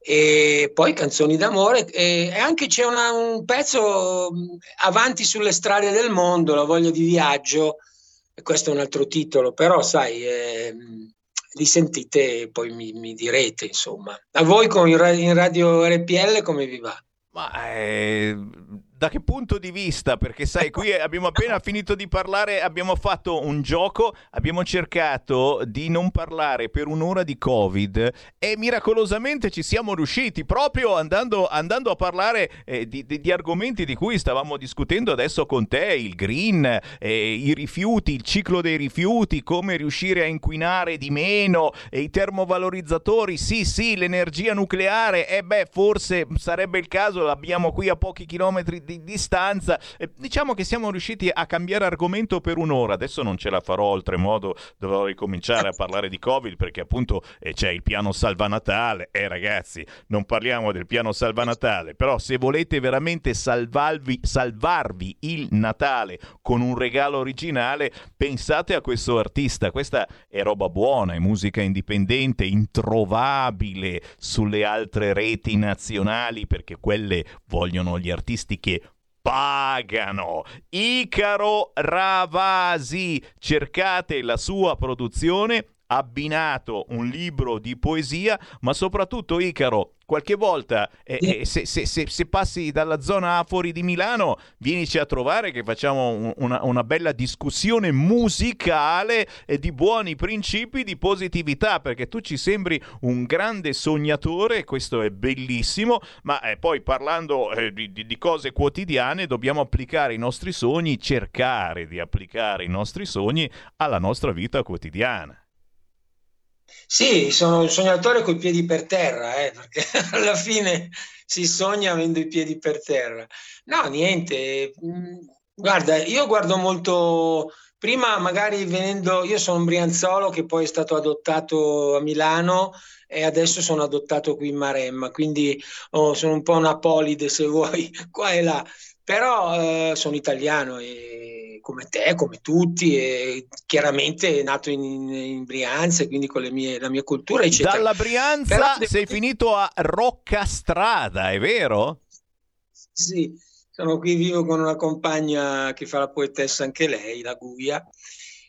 E poi canzoni d'amore e, anche c'è una, un pezzo mm, avanti sulle strade del mondo, la voglia di viaggio, e questo è un altro titolo, però sai, eh, li sentite e poi mi, mi, direte, insomma. A voi con in radio RPL come vi va? Ma eh, da che punto di vista? Perché sai, qui abbiamo appena finito di parlare, abbiamo fatto un gioco, abbiamo cercato di non parlare per un'ora di Covid e miracolosamente ci siamo riusciti, proprio andando, andando a parlare eh, di, di, di, argomenti di cui stavamo discutendo adesso con te, il green, eh, i rifiuti, il ciclo dei rifiuti, come riuscire a inquinare di meno, i termovalorizzatori, sì sì, l'energia nucleare, e eh beh, forse sarebbe il caso, l'abbiamo qui a pochi chilometri di di distanza. Eh, diciamo che siamo riusciti a cambiare argomento per un'ora. Adesso non ce la farò oltremodo, dovrò ricominciare a parlare di Covid perché appunto eh, c'è il piano Salva Natale. Eh ragazzi, non parliamo del piano Salva Natale, però se volete veramente salvarvi, salvarvi il Natale con un regalo originale, pensate a questo artista. Questa è roba buona, è musica indipendente, introvabile sulle altre reti nazionali perché quelle vogliono gli artisti che pagano. Icaro Ravasi, cercate la sua produzione abbinato un libro di poesia, ma soprattutto Icaro qualche volta eh, eh, se, se, se, se, passi dalla zona Afori di Milano vienici a trovare che facciamo una, una bella discussione musicale e di buoni principi di positività perché tu ci sembri un grande sognatore questo è bellissimo ma eh, poi parlando eh, di, di cose quotidiane dobbiamo applicare i nostri sogni cercare di applicare i nostri sogni alla nostra vita quotidiana sì, sono un sognatore con i piedi per terra, eh, perché alla fine si sogna avendo i piedi per terra. No, niente. Mm, guarda, io guardo molto. Prima, magari venendo, io sono un Brianzolo che poi è stato adottato a Milano e adesso sono adottato qui in Maremma, quindi oh, sono un po' una polide se vuoi, qua e là, però eh, sono italiano e come te, come tutti, e chiaramente nato in, in Brianza, quindi con mie, la mia cultura, eccetera. Dalla Brianza Però... sei finito a Roccastrada, è vero? Sì, sono qui vivo con una compagna che fa la poetessa anche lei, la Guia.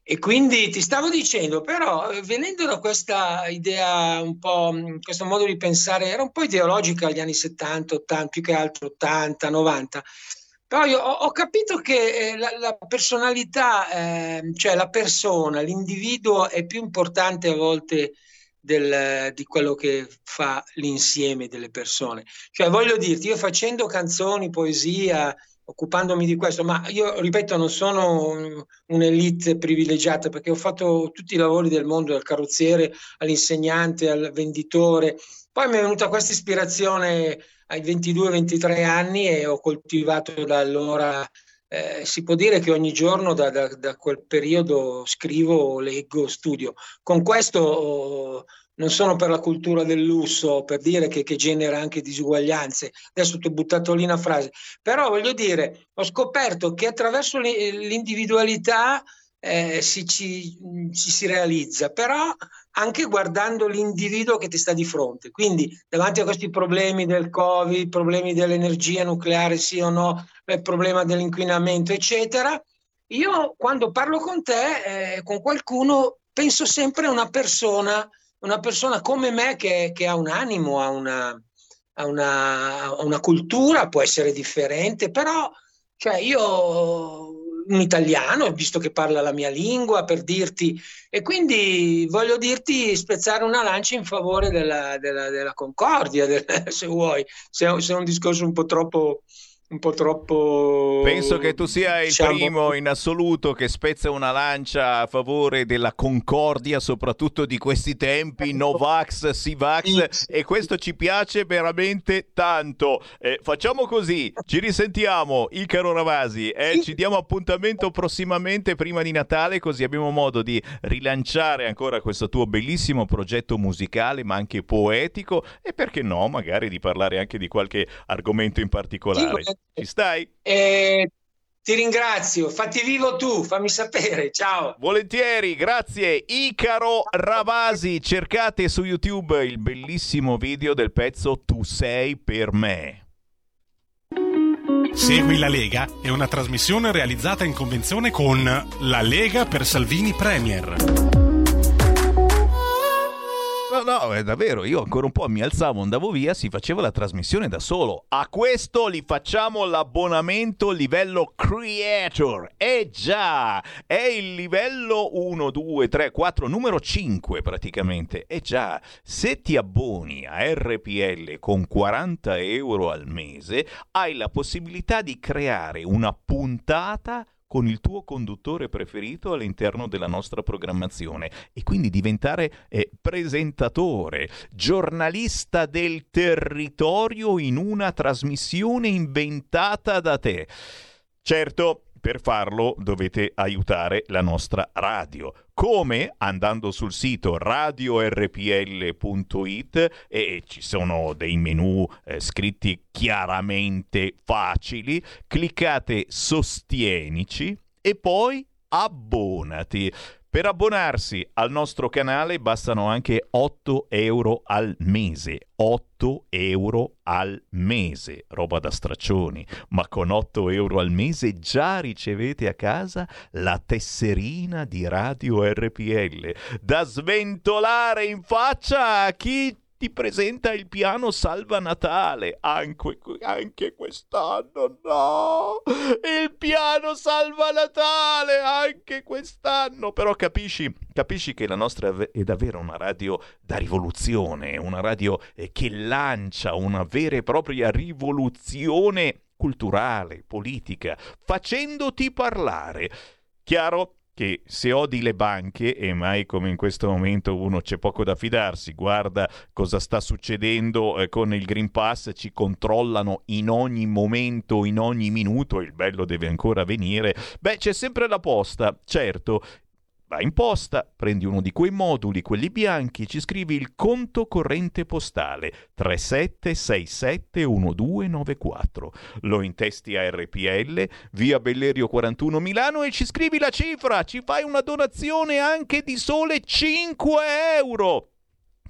E quindi ti stavo dicendo, però, venendo da questa idea un po', questo modo di pensare, era un po' ideologica agli anni 70, 80, più che altro 80, 90, però io ho, ho capito che eh, la, la, personalità, eh, cioè la persona, l'individuo è più importante a volte del, di quello che fa l'insieme delle persone. Cioè voglio dirti, io facendo canzoni, poesia, occupandomi di questo, ma io ripeto, non sono un'elite privilegiata perché ho fatto tutti i lavori del mondo, dal carrozziere all'insegnante, al venditore. Poi mi è venuta questa ispirazione ai 22-23 anni e ho coltivato da allora, eh, si può dire che ogni giorno da, da, da, quel periodo scrivo, leggo, studio. Con questo oh, non sono per la cultura del lusso, per dire che, che genera anche disuguaglianze. Adesso ti ho buttato lì una frase, però voglio dire, ho scoperto che attraverso l'individualità eh, si, ci, ci, si realizza, però anche guardando l'individuo che ti sta di fronte. Quindi davanti a questi problemi del Covid, problemi dell'energia nucleare, sì o no, il problema dell'inquinamento, eccetera, io quando parlo con te, eh, con qualcuno, penso sempre a una persona, una persona come me che, che ha un animo, ha una, ha una, una cultura, può essere differente, però cioè io un italiano, visto che parla la mia lingua, per dirti, e quindi voglio dirti spezzare una lancia in favore della, della, della concordia, del, se vuoi, se, se, è un discorso un po' troppo un po' troppo. Penso che tu sia il diciamo... primo in assoluto che spezza una lancia a favore della concordia, soprattutto di questi tempi, Novax, Sivax, e questo ci piace veramente tanto. Eh, facciamo così, ci risentiamo, Icaro Ravasi, eh, ci diamo appuntamento prossimamente prima di Natale, così abbiamo modo di rilanciare ancora questo tuo bellissimo progetto musicale, ma anche poetico, e perché no, magari di parlare anche di qualche argomento in particolare. Sì, Ci stai? Eh, ti ringrazio, fatti vivo tu, fammi sapere, ciao. Volentieri, grazie. Icaro Ravasi, cercate su YouTube il bellissimo video del pezzo Tu sei per me. Segui la Lega è una trasmissione realizzata in convenzione con La Lega per Salvini Premier. No, no, è davvero, io ancora un po' mi alzavo, andavo via, si faceva la trasmissione da solo. A questo li facciamo l'abbonamento livello creator. Eh già, è il livello 1, 2, 3, 4, numero 5 praticamente. Eh già, se ti abboni a RPL con 40 euro al mese, hai la possibilità di creare una puntata con il tuo conduttore preferito all'interno della nostra programmazione e quindi diventare eh, presentatore, giornalista del territorio in una trasmissione inventata da te. Certo, per farlo dovete aiutare la nostra radio. Come? Andando sul sito radiorpl.it e ci sono dei menu eh, scritti chiaramente facili, cliccate sostienici e poi abbonati. Per abbonarsi al nostro canale bastano anche 8 euro al mese. 8 euro al mese, roba da straccioni, ma con 8 euro al mese già ricevete a casa la tesserina di Radio RPL da sventolare in faccia a chi ti presenta il piano Salva Natale. Anche, anche quest'anno, no! Il piano Salva Natale, anche quest'anno. Però capisci, capisci che la nostra è davvero una radio da rivoluzione, una radio eh, che lancia una vera e propria rivoluzione culturale, politica, facendoti parlare. Chiaro? Che se odi le banche, e mai come in questo momento uno c'è poco da fidarsi, guarda cosa sta succedendo eh, con il Green Pass, ci controllano in ogni momento, in ogni minuto, il bello deve ancora venire, beh c'è sempre la posta, certo, Vai in posta, prendi uno di quei moduli, quelli bianchi, ci scrivi il conto corrente postale 37671294. Lo intesti a RPL, via Bellerio 41 Milano e ci scrivi la cifra, ci fai una donazione anche di sole 5 euro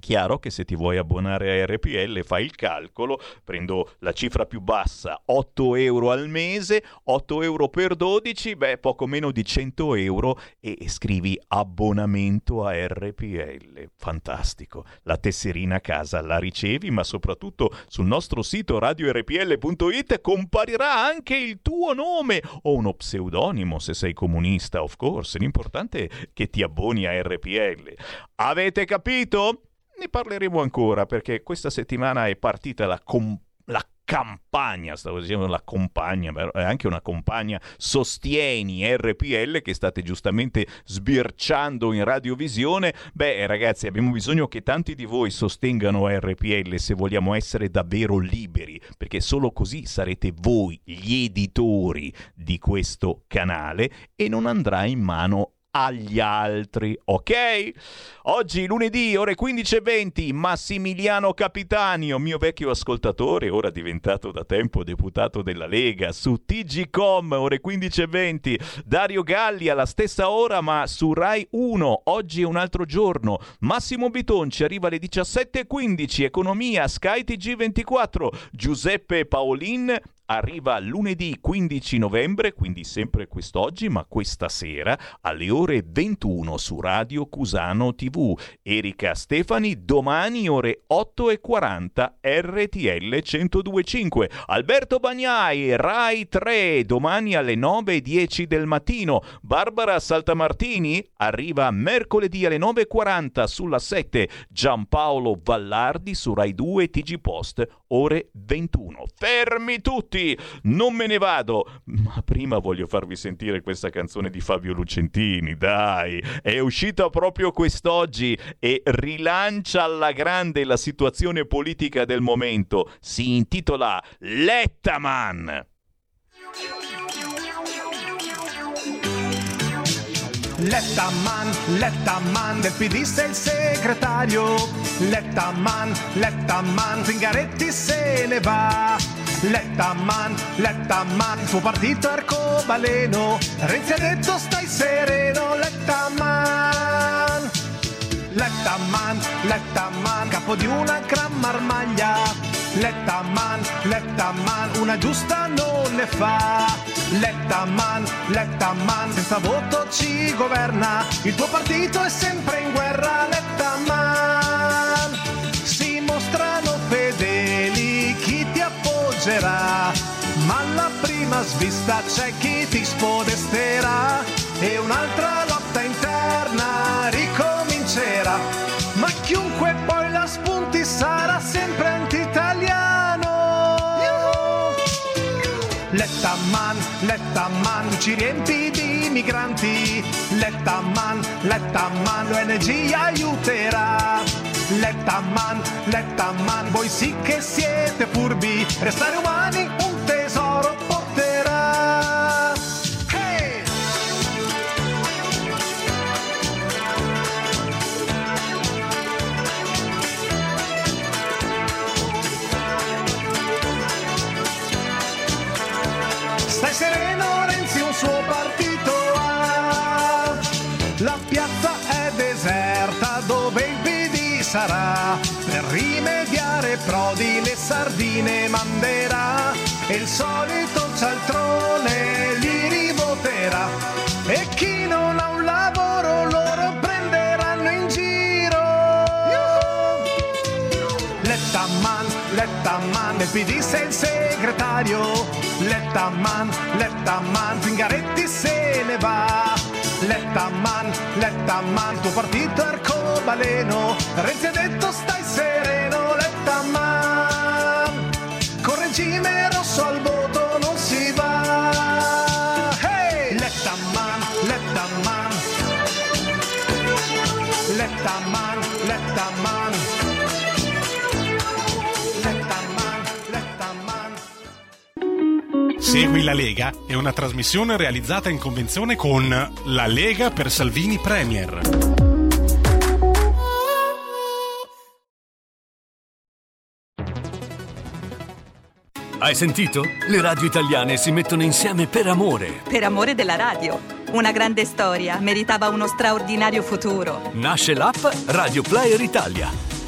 chiaro che se ti vuoi abbonare a RPL fai il calcolo, prendo la cifra più bassa, 8 euro al mese, 8 euro per 12, beh poco meno di 100 euro e scrivi abbonamento a RPL. Fantastico, la tesserina a casa la ricevi, ma soprattutto sul nostro sito radiorpl.it comparirà anche il tuo nome o uno pseudonimo se sei comunista, of course. L'importante è che ti abboni a RPL. Avete capito? Ne parleremo ancora perché questa settimana è partita la, com- la campagna, stavo dicendo la compagna, è anche una compagna Sostieni RPL che state giustamente sbirciando in radiovisione. Beh, ragazzi, abbiamo bisogno che tanti di voi sostengano RPL se vogliamo essere davvero liberi, perché solo così sarete voi gli editori di questo canale e non andrà in mano agli altri, ok? Oggi lunedì, ore 15.20, Massimiliano Capitanio, mio vecchio ascoltatore, ora diventato da tempo deputato della Lega, su TGCom, ore 15.20, Dario Galli alla stessa ora ma su Rai 1, oggi è un altro giorno, Massimo Bitonci arriva alle 17.15, Economia, Sky TG24, Giuseppe Paolin, arriva lunedì 15 novembre, quindi sempre quest'oggi, ma questa sera alle ore 21 su Radio Cusano TV. Erika Stefani domani ore 8.40 RTL 1025. Alberto Bagnai, Rai 3, domani alle 9.10 del mattino. Barbara Saltamartini arriva mercoledì alle 9.40 sulla 7. Giampaolo Vallardi su Rai 2 TG Post ore 21. Fermi tutti! Non me ne vado! Ma prima voglio farvi sentire questa canzone di Fabio Lucentini, dai! È uscita proprio quest'oggi e rilancia alla grande la situazione politica del momento. Si intitola Lettaman! Lettaman, Lettaman, del PD sei il segretario. Lettaman, Lettaman, Zingaretti se ne va. Lettaman, Lettaman, il tuo partito arcobaleno. Renzi ha detto stai sereno, Lettaman. Lettaman, Lettaman, capo di una gran marmaglia. Lettaman, Lettaman, una giusta non ne fa. Lettaman, Lettaman, senza voto ci governa. Il tuo partito è sempre in guerra, Lettaman. Si mostrano fedeli chi ti appoggerà. Ma alla prima svista c'è chi ti spodesterà e un'altra lotta interna ricomincerà. Ma chiunque poi la spunti sarà sempre anti-italiano. Lettaman, Lettaman, ci riempi di migranti. Lettaman, Lettaman, l'ONG aiuterà. Lettaman, Lettaman, voi sì che siete furbi. Restare umani un tesoro Stai sereno, Renzi un suo partito ha. La piazza è deserta dove il PD sarà. Per rimediare Prodi le sardine manderà. E il solito cialtrone li rivoterà. E chi non ha un lavoro loro prenderanno in giro. Lettaman, Lettaman, del PD sei il segretario. Lettaman, Lettaman, Zingaretti se ne va. Lettaman, Lettaman, tuo partito è arcobaleno. Renzi ha detto stai sereno, Lettaman. Con regime rosso al voto Segui la Lega è una trasmissione realizzata in convenzione con La Lega per Salvini Premier. Hai sentito? Le radio italiane si mettono insieme per amore. Per amore della radio. Una grande storia meritava uno straordinario futuro. Nasce l'app Radio Player Italia.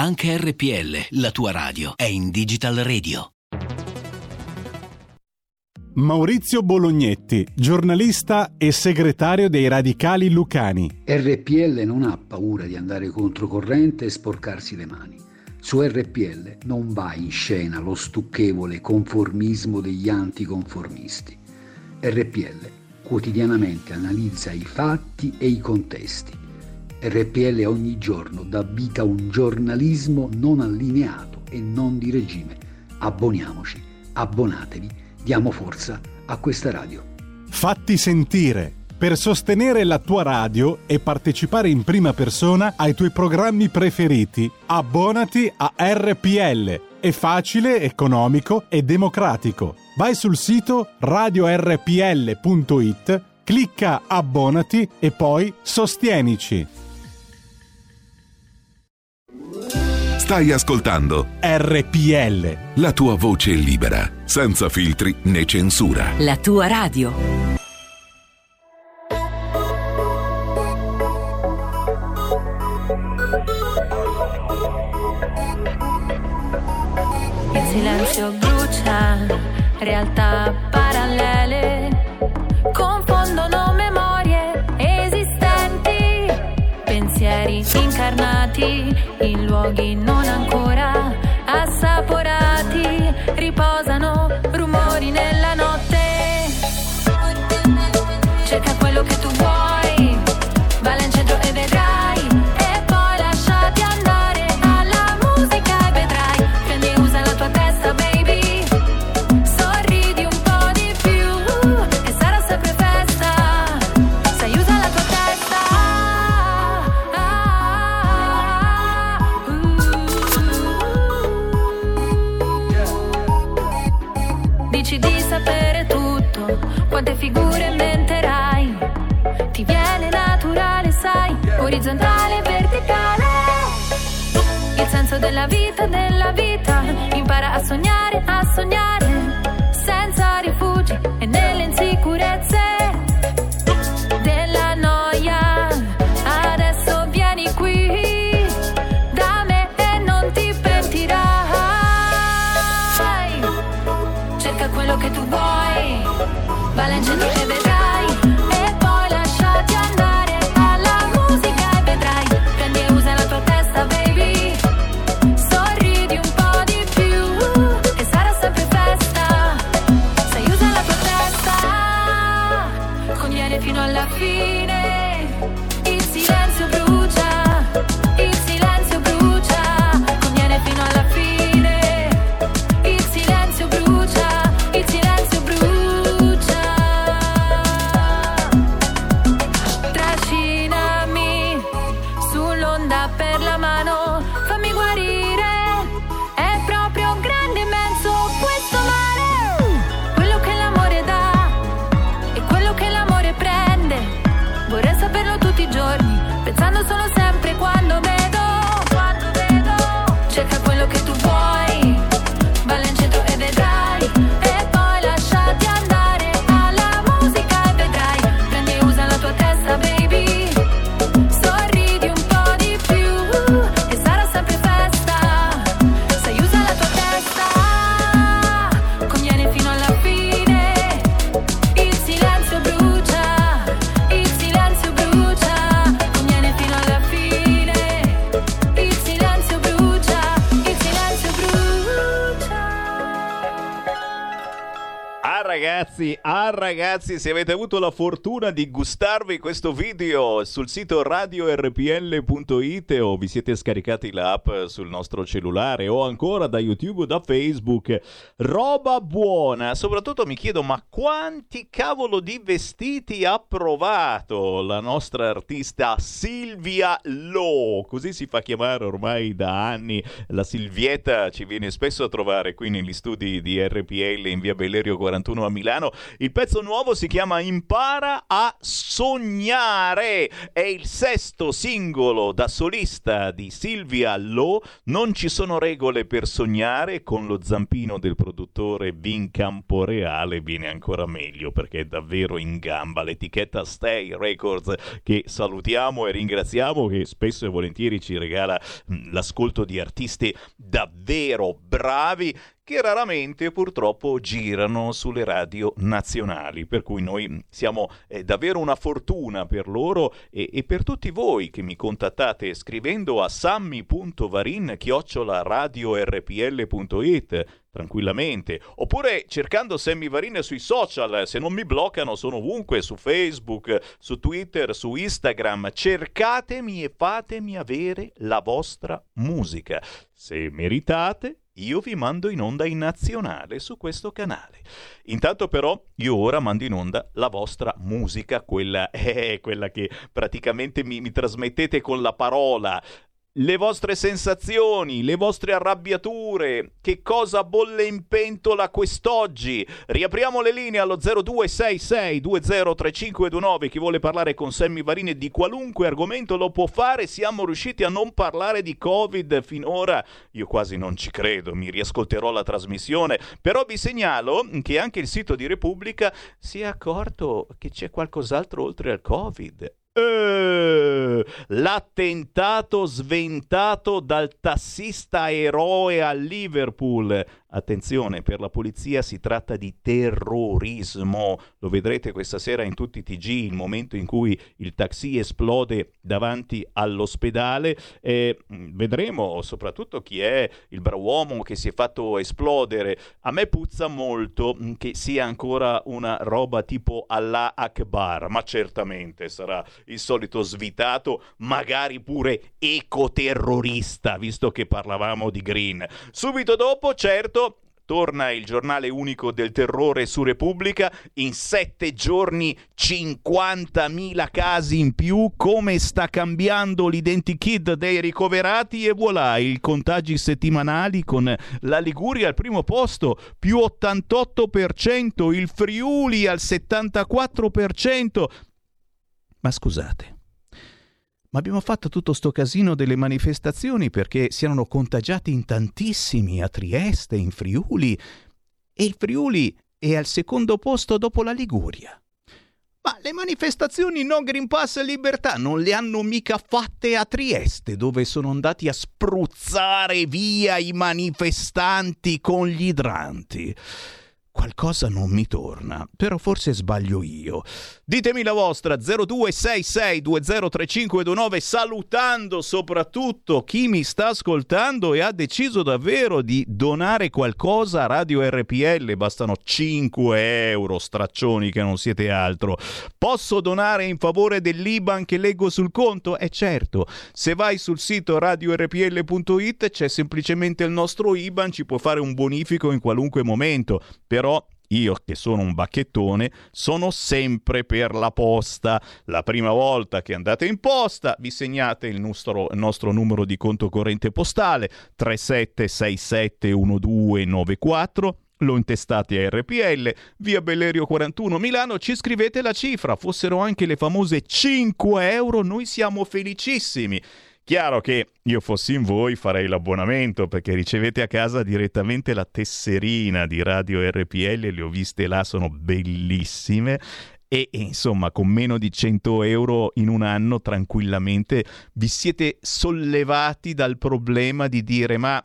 Anche RPL, la tua radio, è in Digital Radio. Maurizio Bolognetti, giornalista e segretario dei Radicali Lucani. RPL non ha paura di andare controcorrente e sporcarsi le mani. Su RPL non va in scena lo stucchevole conformismo degli anticonformisti. RPL quotidianamente analizza i fatti e i contesti. RPL ogni giorno dà vita a un giornalismo non allineato e non di regime. Abboniamoci, abbonatevi, diamo forza a questa radio. Fatti sentire. Per sostenere la tua radio e partecipare in prima persona ai tuoi programmi preferiti, abbonati a RPL. È facile, economico e democratico. Vai sul sito radiorpl.it, clicca abbonati e poi sostienici. Stai ascoltando RPL. la tua voce libera, senza filtri né censura. La tua radio. Il silenzio brucia, realtà parallele incarnati in luoghi non ancora assaporati, riposano rumori nella notte. Se avete avuto la fortuna di gustarvi questo video sul sito radiorpl.it o vi siete scaricati l'app sul nostro cellulare o ancora da YouTube o da Facebook, roba buona. Soprattutto mi chiedo, ma quanti cavolo di vestiti ha provato la nostra artista Silvia Lo? Così si fa chiamare ormai da anni. La Silvietta ci viene spesso a trovare qui negli studi di RPL in via Bellerio 41 a Milano. Il pezzo nuovo si chiama Impara a sognare. È il sesto singolo da solista di Silvia Lo. Non ci sono regole per sognare. Con lo zampino del produttore Vin Camporeale viene ancora meglio perché è davvero in gamba. L'etichetta Stay Records che salutiamo e ringraziamo che spesso e volentieri ci regala mh, l'ascolto di artisti davvero bravi che raramente purtroppo girano sulle radio nazionali, per cui noi siamo eh, davvero una fortuna per loro e, e per tutti voi che mi contattate scrivendo a sammy.varin radiorpl.it tranquillamente oppure cercando Sammy Varin sui social se non mi bloccano sono ovunque su Facebook su Twitter su Instagram. Cercatemi e fatemi avere la vostra musica. Se meritate io vi mando in onda in nazionale su questo canale. Intanto però io ora mando in onda la vostra musica, quella, eh, quella che praticamente mi, mi trasmettete con la parola. Le vostre sensazioni, le vostre arrabbiature, che cosa bolle in pentola quest'oggi. Riapriamo le linee allo 0266203529. Chi vuole parlare con Sammy Varini di qualunque argomento lo può fare. Siamo riusciti a non parlare di Covid finora. Io quasi non ci credo, mi riascolterò la trasmissione. Però vi segnalo che anche il sito di Repubblica si è accorto che c'è qualcos'altro oltre al Covid. Eh, l'attentato sventato dal tassista eroe a Liverpool Attenzione, per la polizia si tratta di terrorismo. Lo vedrete questa sera in tutti i TG, il momento in cui il taxi esplode davanti all'ospedale. E mm, vedremo soprattutto chi è il bravo uomo che si è fatto esplodere. A me puzza molto mm, che sia ancora una roba tipo Allah Akbar, ma certamente sarà il solito svitato, magari pure ecoterrorista, visto che parlavamo di Green. Subito dopo, certo, torna il giornale unico del terrore su Repubblica, in sette giorni 50.000 casi in più, come sta cambiando l'identikit dei ricoverati? E voilà, i contagi settimanali con la Liguria al primo posto, più 88%, il Friuli al 74%. Ma scusate, ma abbiamo fatto tutto sto casino delle manifestazioni perché si erano contagiati in tantissimi a Trieste, in Friuli, e il Friuli è al secondo posto dopo la Liguria. Ma le manifestazioni no Green Pass e libertà non le hanno mica fatte a Trieste, dove sono andati a spruzzare via i manifestanti con gli idranti qualcosa non mi torna, però forse sbaglio io. Ditemi la vostra 0266203529 salutando soprattutto chi mi sta ascoltando e ha deciso davvero di donare qualcosa a Radio RPL, bastano 5 euro, straccioni che non siete altro. Posso donare in favore dell'IBAN che leggo sul conto? Eh certo, se vai sul sito radiorpl.it c'è semplicemente il nostro IBAN, ci può fare un bonifico in qualunque momento, però però io che sono un bacchettone sono sempre per la posta. La prima volta che andate in posta vi segnate il nostro, il nostro numero di conto corrente postale 37671294 lo intestate a RPL, via Bellerio 41 Milano, ci scrivete la cifra, fossero anche le famose 5 euro, noi siamo felicissimi. Chiaro che io fossi in voi farei l'abbonamento perché ricevete a casa direttamente la tesserina di Radio RPL, le ho viste là, sono bellissime e, insomma con meno di 100 euro in un anno tranquillamente vi siete sollevati dal problema di dire ma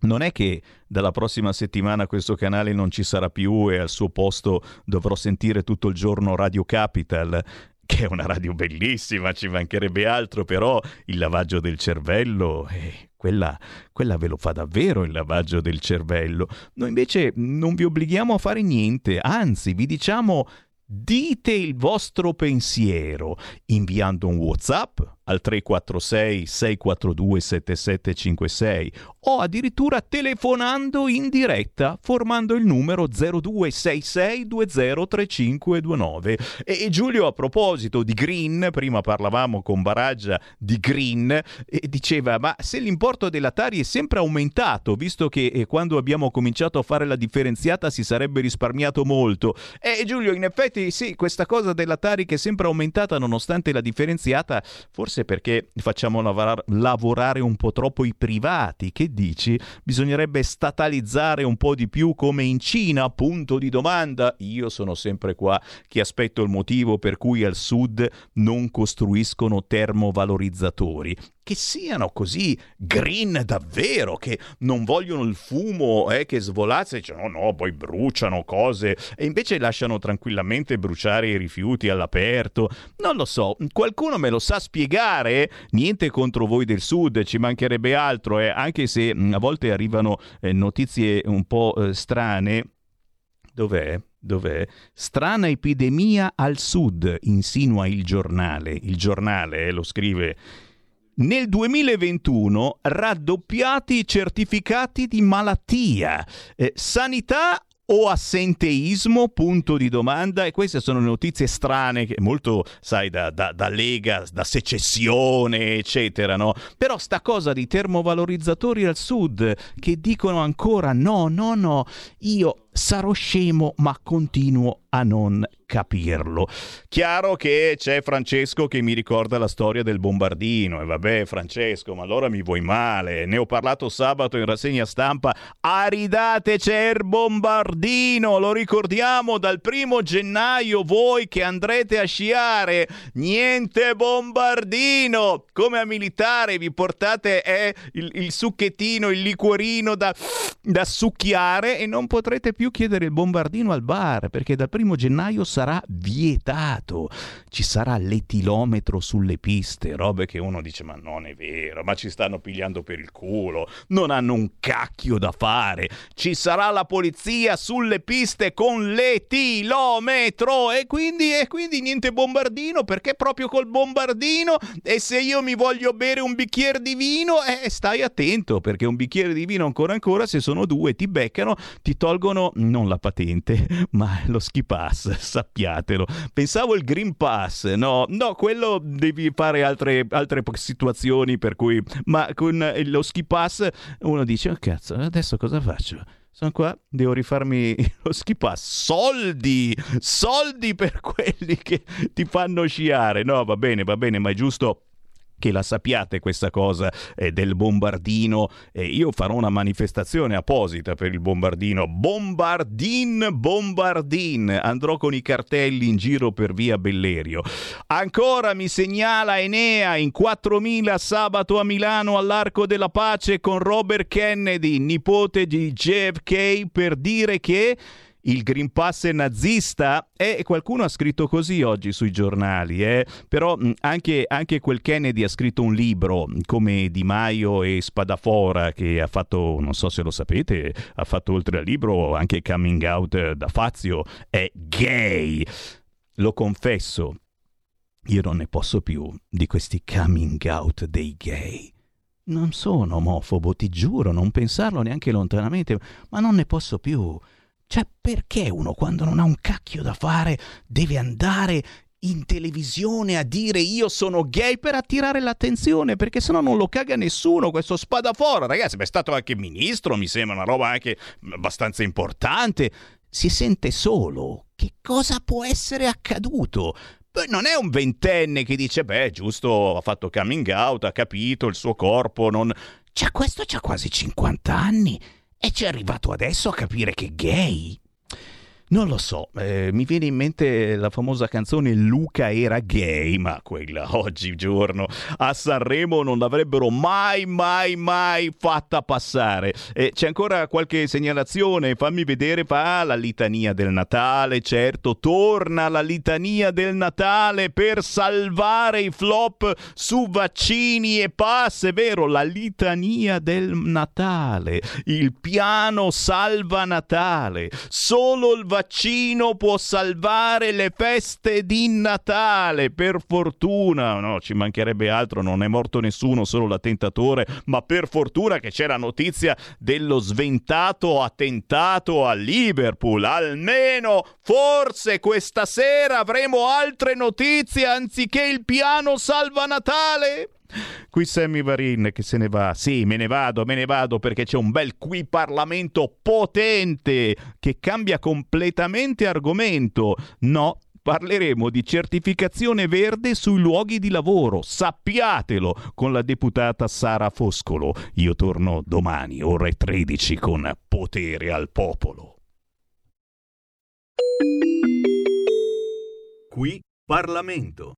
non è che dalla prossima settimana questo canale non ci sarà più e al suo posto dovrò sentire tutto il giorno Radio Capital che è una radio bellissima, ci mancherebbe altro, però il lavaggio del cervello, eh, quella, quella ve lo fa davvero il lavaggio del cervello. Noi invece non vi obblighiamo a fare niente, anzi vi diciamo dite il vostro pensiero inviando un WhatsApp al 346 642 7756 o addirittura telefonando in diretta formando il numero 0266203529. E Giulio a proposito di Green, prima parlavamo con Baraggia di Green e diceva ma se l'importo della Tari è sempre aumentato, visto che eh, quando abbiamo cominciato a fare la differenziata si sarebbe risparmiato molto. E Giulio, in effetti sì, questa cosa della Tari che è sempre aumentata nonostante la differenziata, forse perché facciamo lavorar- lavorare un po' troppo i privati, che dici? Bisognerebbe statalizzare un po' di più come in Cina, punto di domanda. Io sono sempre qua che aspetto il motivo per cui al sud non costruiscono termovalorizzatori che siano così green davvero, che non vogliono il fumo eh, che svolazza e dicono no, no, poi bruciano cose e invece lasciano tranquillamente bruciare i rifiuti all'aperto. Non lo so, qualcuno me lo sa spiegare? Niente contro voi del sud, ci mancherebbe altro, eh, anche se mm, a volte arrivano eh, notizie un po' eh, strane. Dov'è? Dov'è? Strana epidemia al sud, insinua il giornale. Il giornale eh, lo scrive nel 2021 raddoppiati i certificati di malattia. Eh, sanità o assenteismo? Punto di domanda. E queste sono notizie strane, molto, sai, da, da, da Lega, da secessione, eccetera, no? Però sta cosa di termovalorizzatori al sud che dicono ancora no, no, no, io sarò scemo ma continuo a non capirlo. Chiaro che c'è Francesco che mi ricorda la storia del bombardino e vabbè Francesco, ma allora mi vuoi male. Ne ho parlato sabato in rassegna stampa. Aridate c'è il bombardino, lo ricordiamo dal primo gennaio voi che andrete a sciare. Niente bombardino. Come a militare vi portate eh, il, il succhettino, il liquorino da, da succhiare e non potrete più chiedere il bombardino al bar perché dal primo gennaio sarà vietato. Ci sarà l'etilometro sulle piste, robe che uno dice ma non è vero, ma ci stanno pigliando per il culo, non hanno un cacchio da fare. Ci sarà la polizia sulle piste con l'etilometro e quindi, e quindi niente bombardino perché proprio col bombardino e se io mi voglio bere un bicchiere di vino, eh, stai attento perché un bicchiere di vino ancora ancora se sono due ti beccano, ti tolgono non la patente ma lo ski pass, sappiatelo. Pensavo il Green Pass, no, no, quello devi fare altre, altre situazioni per cui, ma con lo ski pass uno dice, oh cazzo, adesso cosa faccio? Sono qua, devo rifarmi lo ski pass. Soldi! Soldi per quelli che ti fanno sciare. No, va bene, va bene, ma è giusto che la sappiate questa cosa eh, del bombardino. Eh, io farò una manifestazione apposita per il bombardino. Bombardin, bombardin. Andrò con i cartelli in giro per via Bellerio. Ancora mi segnala Enea in 4000 sabato a Milano all'Arco della Pace con Robert Kennedy, nipote di JFK, per dire che il Green Pass è nazista? E qualcuno ha scritto così oggi sui giornali, eh? però anche, anche, quel Kennedy ha scritto un libro come Di Maio e Spadafora che ha fatto, non so se lo sapete, ha fatto oltre al libro anche coming out da Fazio, è gay. Lo confesso, io non ne posso più di questi coming out dei gay. Non sono omofobo, ti giuro, non pensarlo neanche lontanamente, ma non ne posso più. Cioè, perché uno quando non ha un cacchio da fare deve andare in televisione a dire io sono gay per attirare l'attenzione, perché sennò non lo caga nessuno questo spadafora. Ragazzi, è stato anche ministro, mi sembra una roba anche abbastanza importante. Si sente solo. Che cosa può essere accaduto? Beh, non è un ventenne che dice, beh, giusto, ha fatto coming out, ha capito il suo corpo, non... Cioè, questo c'ha quasi 50 anni e ci è arrivato adesso a capire che gay. Non lo so, eh, mi viene in mente la famosa canzone Luca era gay, ma quella oggigiorno a Sanremo non l'avrebbero mai, mai, mai fatta passare. Eh, c'è ancora qualche segnalazione? Fammi vedere, fa la litania del Natale, certo, torna la litania del Natale per salvare i flop su vaccini e pass, è vero, la litania del Natale, il piano salva Natale, solo il vaccino vaccino può salvare le feste di Natale, per fortuna. No, ci mancherebbe altro, non è morto nessuno, solo l'attentatore, ma per fortuna che c'è la notizia dello sventato attentato a Liverpool. Almeno, forse questa sera avremo altre notizie anziché il piano salva Natale. Qui Sammy Varin che se ne va. Sì, me ne vado, me ne vado perché c'è un bel qui Parlamento potente che cambia completamente argomento. No, parleremo di certificazione verde sui luoghi di lavoro. Sappiatelo con la deputata Sara Foscolo. Io torno domani, ore 13, con potere al popolo. Qui Parlamento.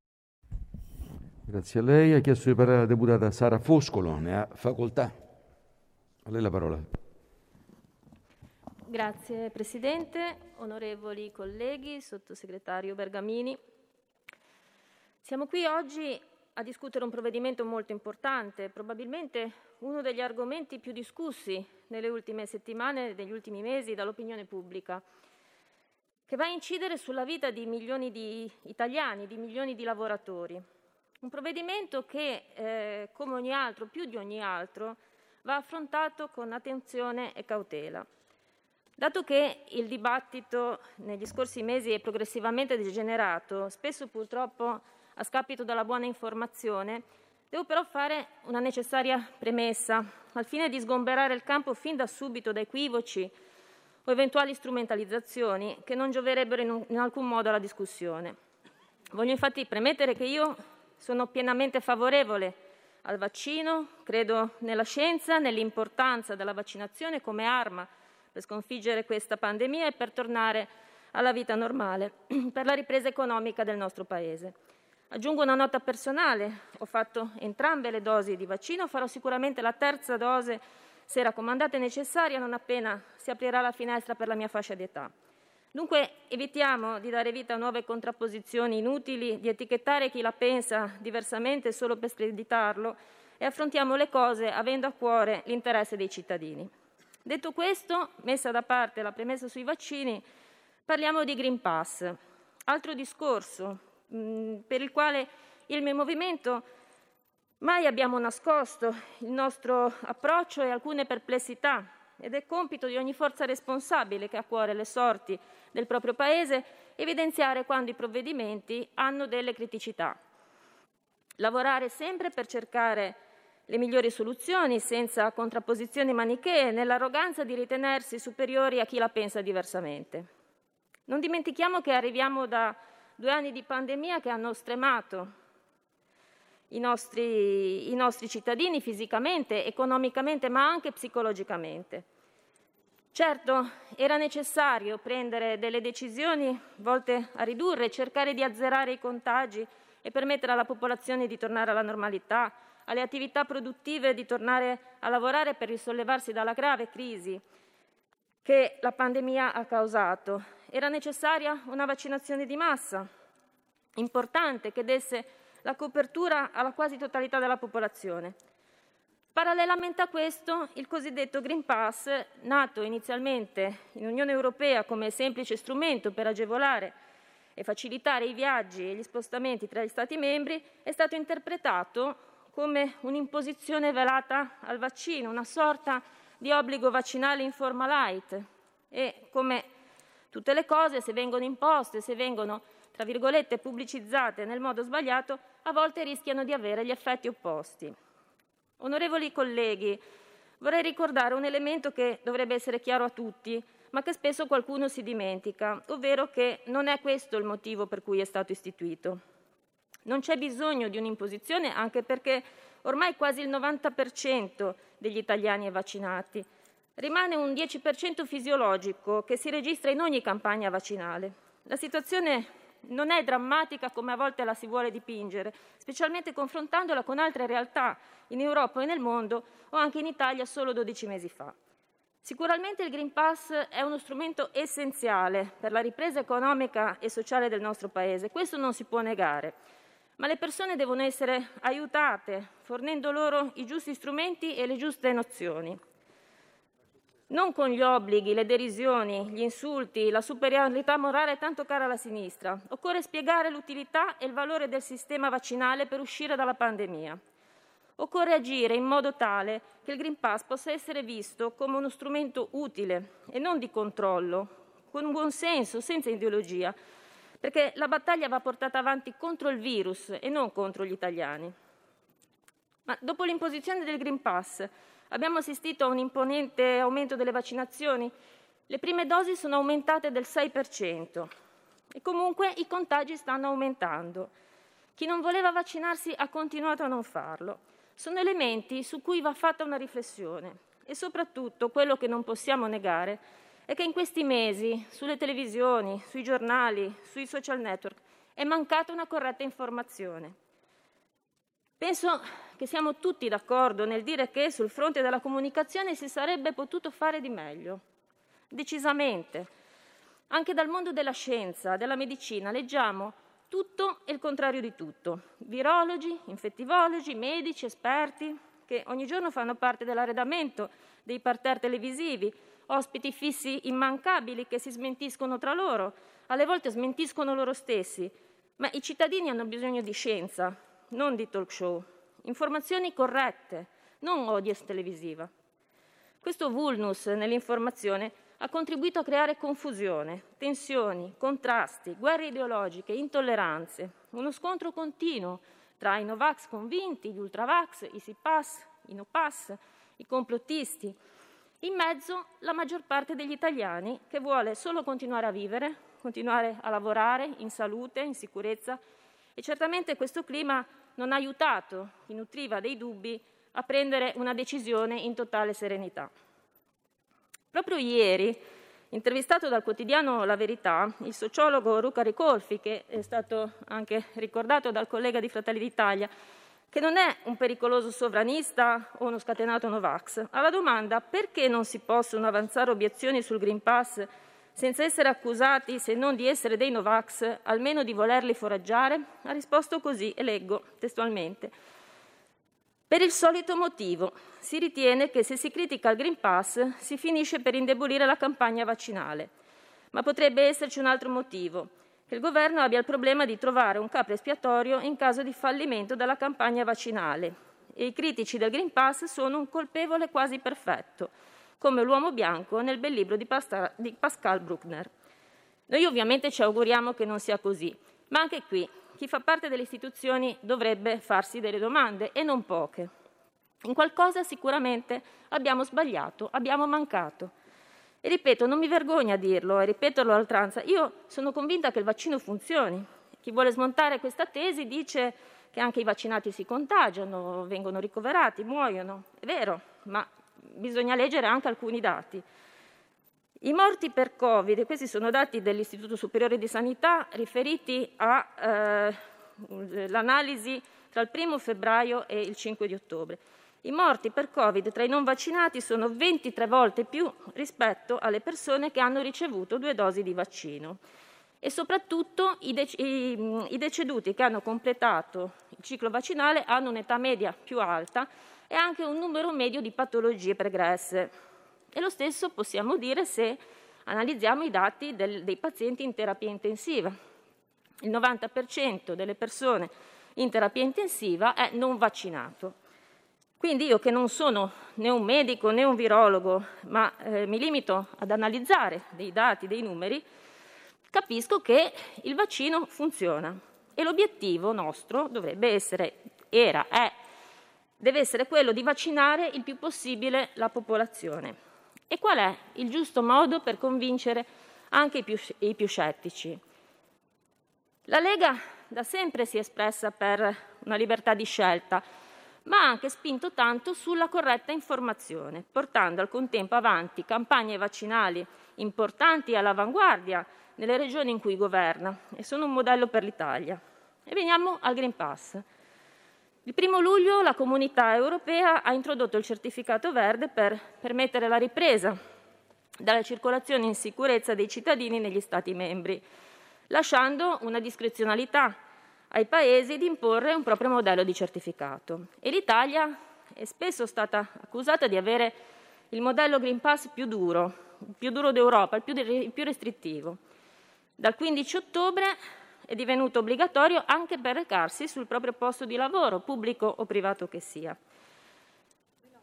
Grazie a lei. Ha chiesto di parlare la deputata Sara Foscolo, ne ha facoltà. A lei la parola. Grazie Presidente, onorevoli colleghi, sottosegretario Bergamini. Siamo qui oggi a discutere un provvedimento molto importante, probabilmente uno degli argomenti più discussi nelle ultime settimane e negli ultimi mesi dall'opinione pubblica, che va a incidere sulla vita di milioni di italiani, di milioni di lavoratori. Un provvedimento che, eh, come ogni altro, più di ogni altro, va affrontato con attenzione e cautela. Dato che il dibattito negli scorsi mesi è progressivamente degenerato, spesso purtroppo a scapito della buona informazione, devo però fare una necessaria premessa al fine di sgomberare il campo fin da subito da equivoci o eventuali strumentalizzazioni che non gioverebbero in, in alcun modo alla discussione. Voglio infatti premettere che io sono pienamente favorevole al vaccino, credo nella scienza, nell'importanza della vaccinazione come arma per sconfiggere questa pandemia e per tornare alla vita normale, per la ripresa economica del nostro Paese. Aggiungo una nota personale, ho fatto entrambe le dosi di vaccino, farò sicuramente la terza dose se raccomandata e necessaria non appena si aprirà la finestra per la mia fascia d'età. Dunque evitiamo di dare vita a nuove contrapposizioni inutili, di etichettare chi la pensa diversamente solo per screditarlo e affrontiamo le cose avendo a cuore l'interesse dei cittadini. Detto questo, messa da parte la premessa sui vaccini, parliamo di Green Pass, altro discorso mh, mm, per il quale il mio movimento mai abbiamo nascosto il nostro approccio e alcune perplessità ed è compito di ogni forza responsabile che ha a cuore le sorti del proprio Paese evidenziare quando i provvedimenti hanno delle criticità. Lavorare sempre per cercare le migliori soluzioni senza contrapposizioni manichee nell'arroganza di ritenersi superiori a chi la pensa diversamente. Non dimentichiamo che arriviamo da due anni di pandemia che hanno stremato i nostri, i nostri cittadini fisicamente, economicamente, ma anche psicologicamente. Certo, era necessario prendere delle decisioni volte a ridurre, cercare di azzerare i contagi e permettere alla popolazione di tornare alla normalità, alle attività produttive di tornare a lavorare per risollevarsi dalla grave crisi che la pandemia ha causato. Era necessaria una vaccinazione di massa importante che desse la copertura alla quasi totalità della popolazione. Parallelamente a questo, il cosiddetto Green Pass, nato inizialmente in Unione Europea come semplice strumento per agevolare e facilitare i viaggi e gli spostamenti tra gli Stati membri, è stato interpretato come un'imposizione velata al vaccino, una sorta di obbligo vaccinale in forma light e come tutte le cose, se vengono imposte, se vengono, tra virgolette, pubblicizzate nel modo sbagliato, a volte rischiano di avere gli effetti opposti. Onorevoli colleghi, vorrei ricordare un elemento che dovrebbe essere chiaro a tutti, ma che spesso qualcuno si dimentica, ovvero che non è questo il motivo per cui è stato istituito. Non c'è bisogno di un'imposizione anche perché ormai quasi il 90% degli italiani è vaccinati. Rimane un 10% fisiologico che si registra in ogni campagna vaccinale. La situazione non è drammatica come a volte la si vuole dipingere, specialmente confrontandola con altre realtà in Europa e nel mondo o anche in Italia solo 12 mesi fa. Sicuramente il Green Pass è uno strumento essenziale per la ripresa economica e sociale del nostro Paese, questo non si può negare, ma le persone devono essere aiutate fornendo loro i giusti strumenti e le giuste nozioni non con gli obblighi, le derisioni, gli insulti, la superiorità morale tanto cara alla sinistra. Occorre spiegare l'utilità e il valore del sistema vaccinale per uscire dalla pandemia. Occorre agire in modo tale che il Green Pass possa essere visto come uno strumento utile e non di controllo, con buon senso, senza ideologia, perché la battaglia va portata avanti contro il virus e non contro gli italiani. Ma dopo l'imposizione del Green Pass, Abbiamo assistito a un imponente aumento delle vaccinazioni. Le prime dosi sono aumentate del 6% e comunque i contagi stanno aumentando. Chi non voleva vaccinarsi ha continuato a non farlo. Sono elementi su cui va fatta una riflessione e soprattutto quello che non possiamo negare è che in questi mesi sulle televisioni, sui giornali, sui social network è mancata una corretta informazione. Penso che siamo tutti d'accordo nel dire che sul fronte della comunicazione si sarebbe potuto fare di meglio, decisamente. Anche dal mondo della scienza, della medicina, leggiamo tutto e il contrario di tutto. Virologi, infettivologi, medici, esperti, che ogni giorno fanno parte dell'arredamento dei parterre televisivi, ospiti fissi immancabili che si smentiscono tra loro, alle volte smentiscono loro stessi. Ma i cittadini hanno bisogno di scienza, non di talk show. Informazioni corrette, non audience televisiva. Questo vulnus nell'informazione ha contribuito a creare confusione, tensioni, contrasti, guerre ideologiche, intolleranze, uno scontro continuo tra i Novax convinti, gli Ultravax, i Sipass, i No Pass, i complottisti. In mezzo la maggior parte degli italiani che vuole solo continuare a vivere, continuare a lavorare in salute, in sicurezza e certamente questo clima non ha aiutato chi nutriva dei dubbi a prendere una decisione in totale serenità. Proprio ieri, intervistato dal quotidiano La Verità, il sociologo Luca Ricolfi, che è stato anche ricordato dal collega di Fratelli d'Italia, che non è un pericoloso sovranista o uno scatenato Novax, alla domanda perché non si possono avanzare obiezioni sul Green Pass senza essere accusati, se non di essere dei Novax, almeno di volerli foraggiare, ha risposto così, e leggo testualmente. Per il solito motivo, si ritiene che se si critica il Green Pass si finisce per indebolire la campagna vaccinale. Ma potrebbe esserci un altro motivo, che il governo abbia il problema di trovare un capo espiatorio in caso di fallimento della campagna vaccinale e i critici del Green Pass sono un colpevole quasi perfetto, come l'uomo bianco nel bel libro di, Pascal Bruckner. Noi ovviamente ci auguriamo che non sia così, ma anche qui chi fa parte delle istituzioni dovrebbe farsi delle domande e non poche. In qualcosa sicuramente abbiamo sbagliato, abbiamo mancato. E ripeto, non mi vergogno a dirlo e ripeterlo a oltranza, io sono convinta che il vaccino funzioni. Chi vuole smontare questa tesi dice che anche i vaccinati si contagiano, vengono ricoverati, muoiono. È vero, ma bisogna leggere anche alcuni dati. I morti per Covid, questi sono dati dell'Istituto Superiore di Sanità riferiti all'analisi eh, tra il 1 febbraio e il 5 di ottobre. I morti per Covid tra i non vaccinati sono 23 volte più rispetto alle persone che hanno ricevuto due dosi di vaccino e soprattutto i, dec- i, i deceduti che hanno completato il ciclo vaccinale hanno un'età media più alta e anche un numero medio di patologie pregresse. E lo stesso possiamo dire se analizziamo i dati del, dei pazienti in terapia intensiva. Il 90% delle persone in terapia intensiva è non vaccinato. Quindi io che non sono né un medico né un virologo, ma eh, mi limito ad analizzare dei dati, dei numeri, capisco che il vaccino funziona e l'obiettivo nostro dovrebbe essere, era, è, deve essere quello di vaccinare il più possibile la popolazione. E qual è il giusto modo per convincere anche i più, i più scettici? La Lega da sempre si è espressa per una libertà di scelta, ma ha anche spinto tanto sulla corretta informazione, portando al contempo avanti campagne vaccinali importanti e all'avanguardia nelle regioni in cui governa e sono un modello per l'Italia. E veniamo al Green Pass. Il primo luglio la comunità europea ha introdotto il certificato verde per permettere la ripresa della circolazione in sicurezza dei cittadini negli Stati membri, lasciando una discrezionalità ai paesi di imporre un proprio modello di certificato. E l'Italia è spesso stata accusata di avere il modello Green Pass più duro, più duro d'Europa, il più restrittivo. Dal 15 ottobre è divenuto obbligatorio anche per recarsi sul proprio posto di lavoro, pubblico o privato che sia.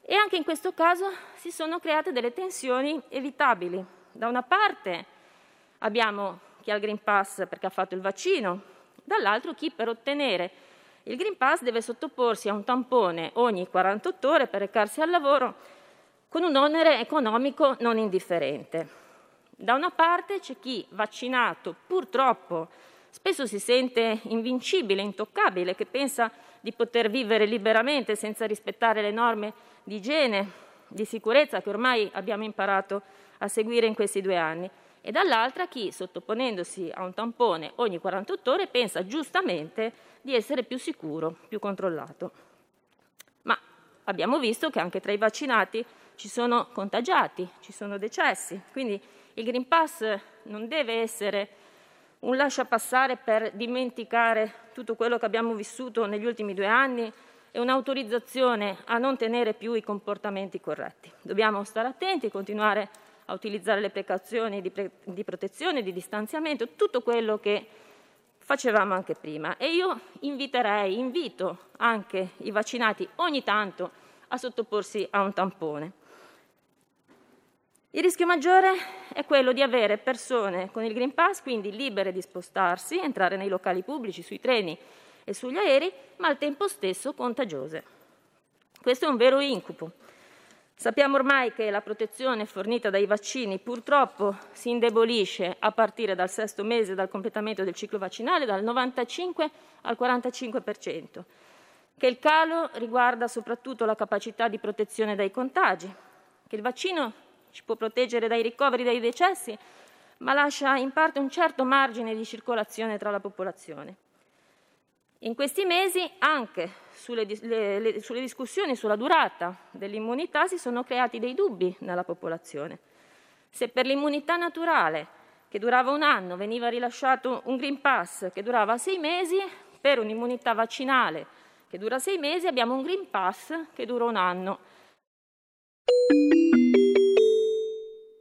E anche in questo caso si sono create delle tensioni evitabili. Da una parte abbiamo chi ha il Green Pass perché ha fatto il vaccino, dall'altro chi per ottenere il Green Pass deve sottoporsi a un tampone ogni 48 ore per recarsi al lavoro con un onere economico non indifferente. Da una parte c'è chi vaccinato purtroppo Spesso si sente invincibile, intoccabile, che pensa di poter vivere liberamente senza rispettare le norme di igiene, di sicurezza che ormai abbiamo imparato a seguire in questi due anni. E dall'altra chi, sottoponendosi a un tampone ogni 48 ore, pensa giustamente di essere più sicuro, più controllato. Ma abbiamo visto che anche tra i vaccinati ci sono contagiati, ci sono decessi, quindi il Green Pass non deve essere un lasciapassare per dimenticare tutto quello che abbiamo vissuto negli ultimi due anni e un'autorizzazione a non tenere più i comportamenti corretti. Dobbiamo stare attenti, continuare a utilizzare le precauzioni di, pre- di protezione, di distanziamento, tutto quello che facevamo anche prima. E io inviterei, invito anche i vaccinati ogni tanto a sottoporsi a un tampone. Il rischio maggiore è quello di avere persone con il Green Pass, quindi libere di spostarsi, entrare nei locali pubblici, sui treni e sugli aerei, ma al tempo stesso contagiose. Questo è un vero incubo. Sappiamo ormai che la protezione fornita dai vaccini purtroppo si indebolisce a partire dal sesto mese dal completamento del ciclo vaccinale dal 95 al 45 per cento, che il calo riguarda soprattutto la capacità di protezione dai contagi, che il vaccino ci può proteggere dai ricoveri, dai decessi, ma lascia in parte un certo margine di circolazione tra la popolazione. In questi mesi anche sulle, le, le, sulle, discussioni sulla durata dell'immunità si sono creati dei dubbi nella popolazione. Se per l'immunità naturale, che durava un anno, veniva rilasciato un Green Pass che durava sei mesi, per un'immunità vaccinale che dura sei mesi abbiamo un Green Pass che dura un anno.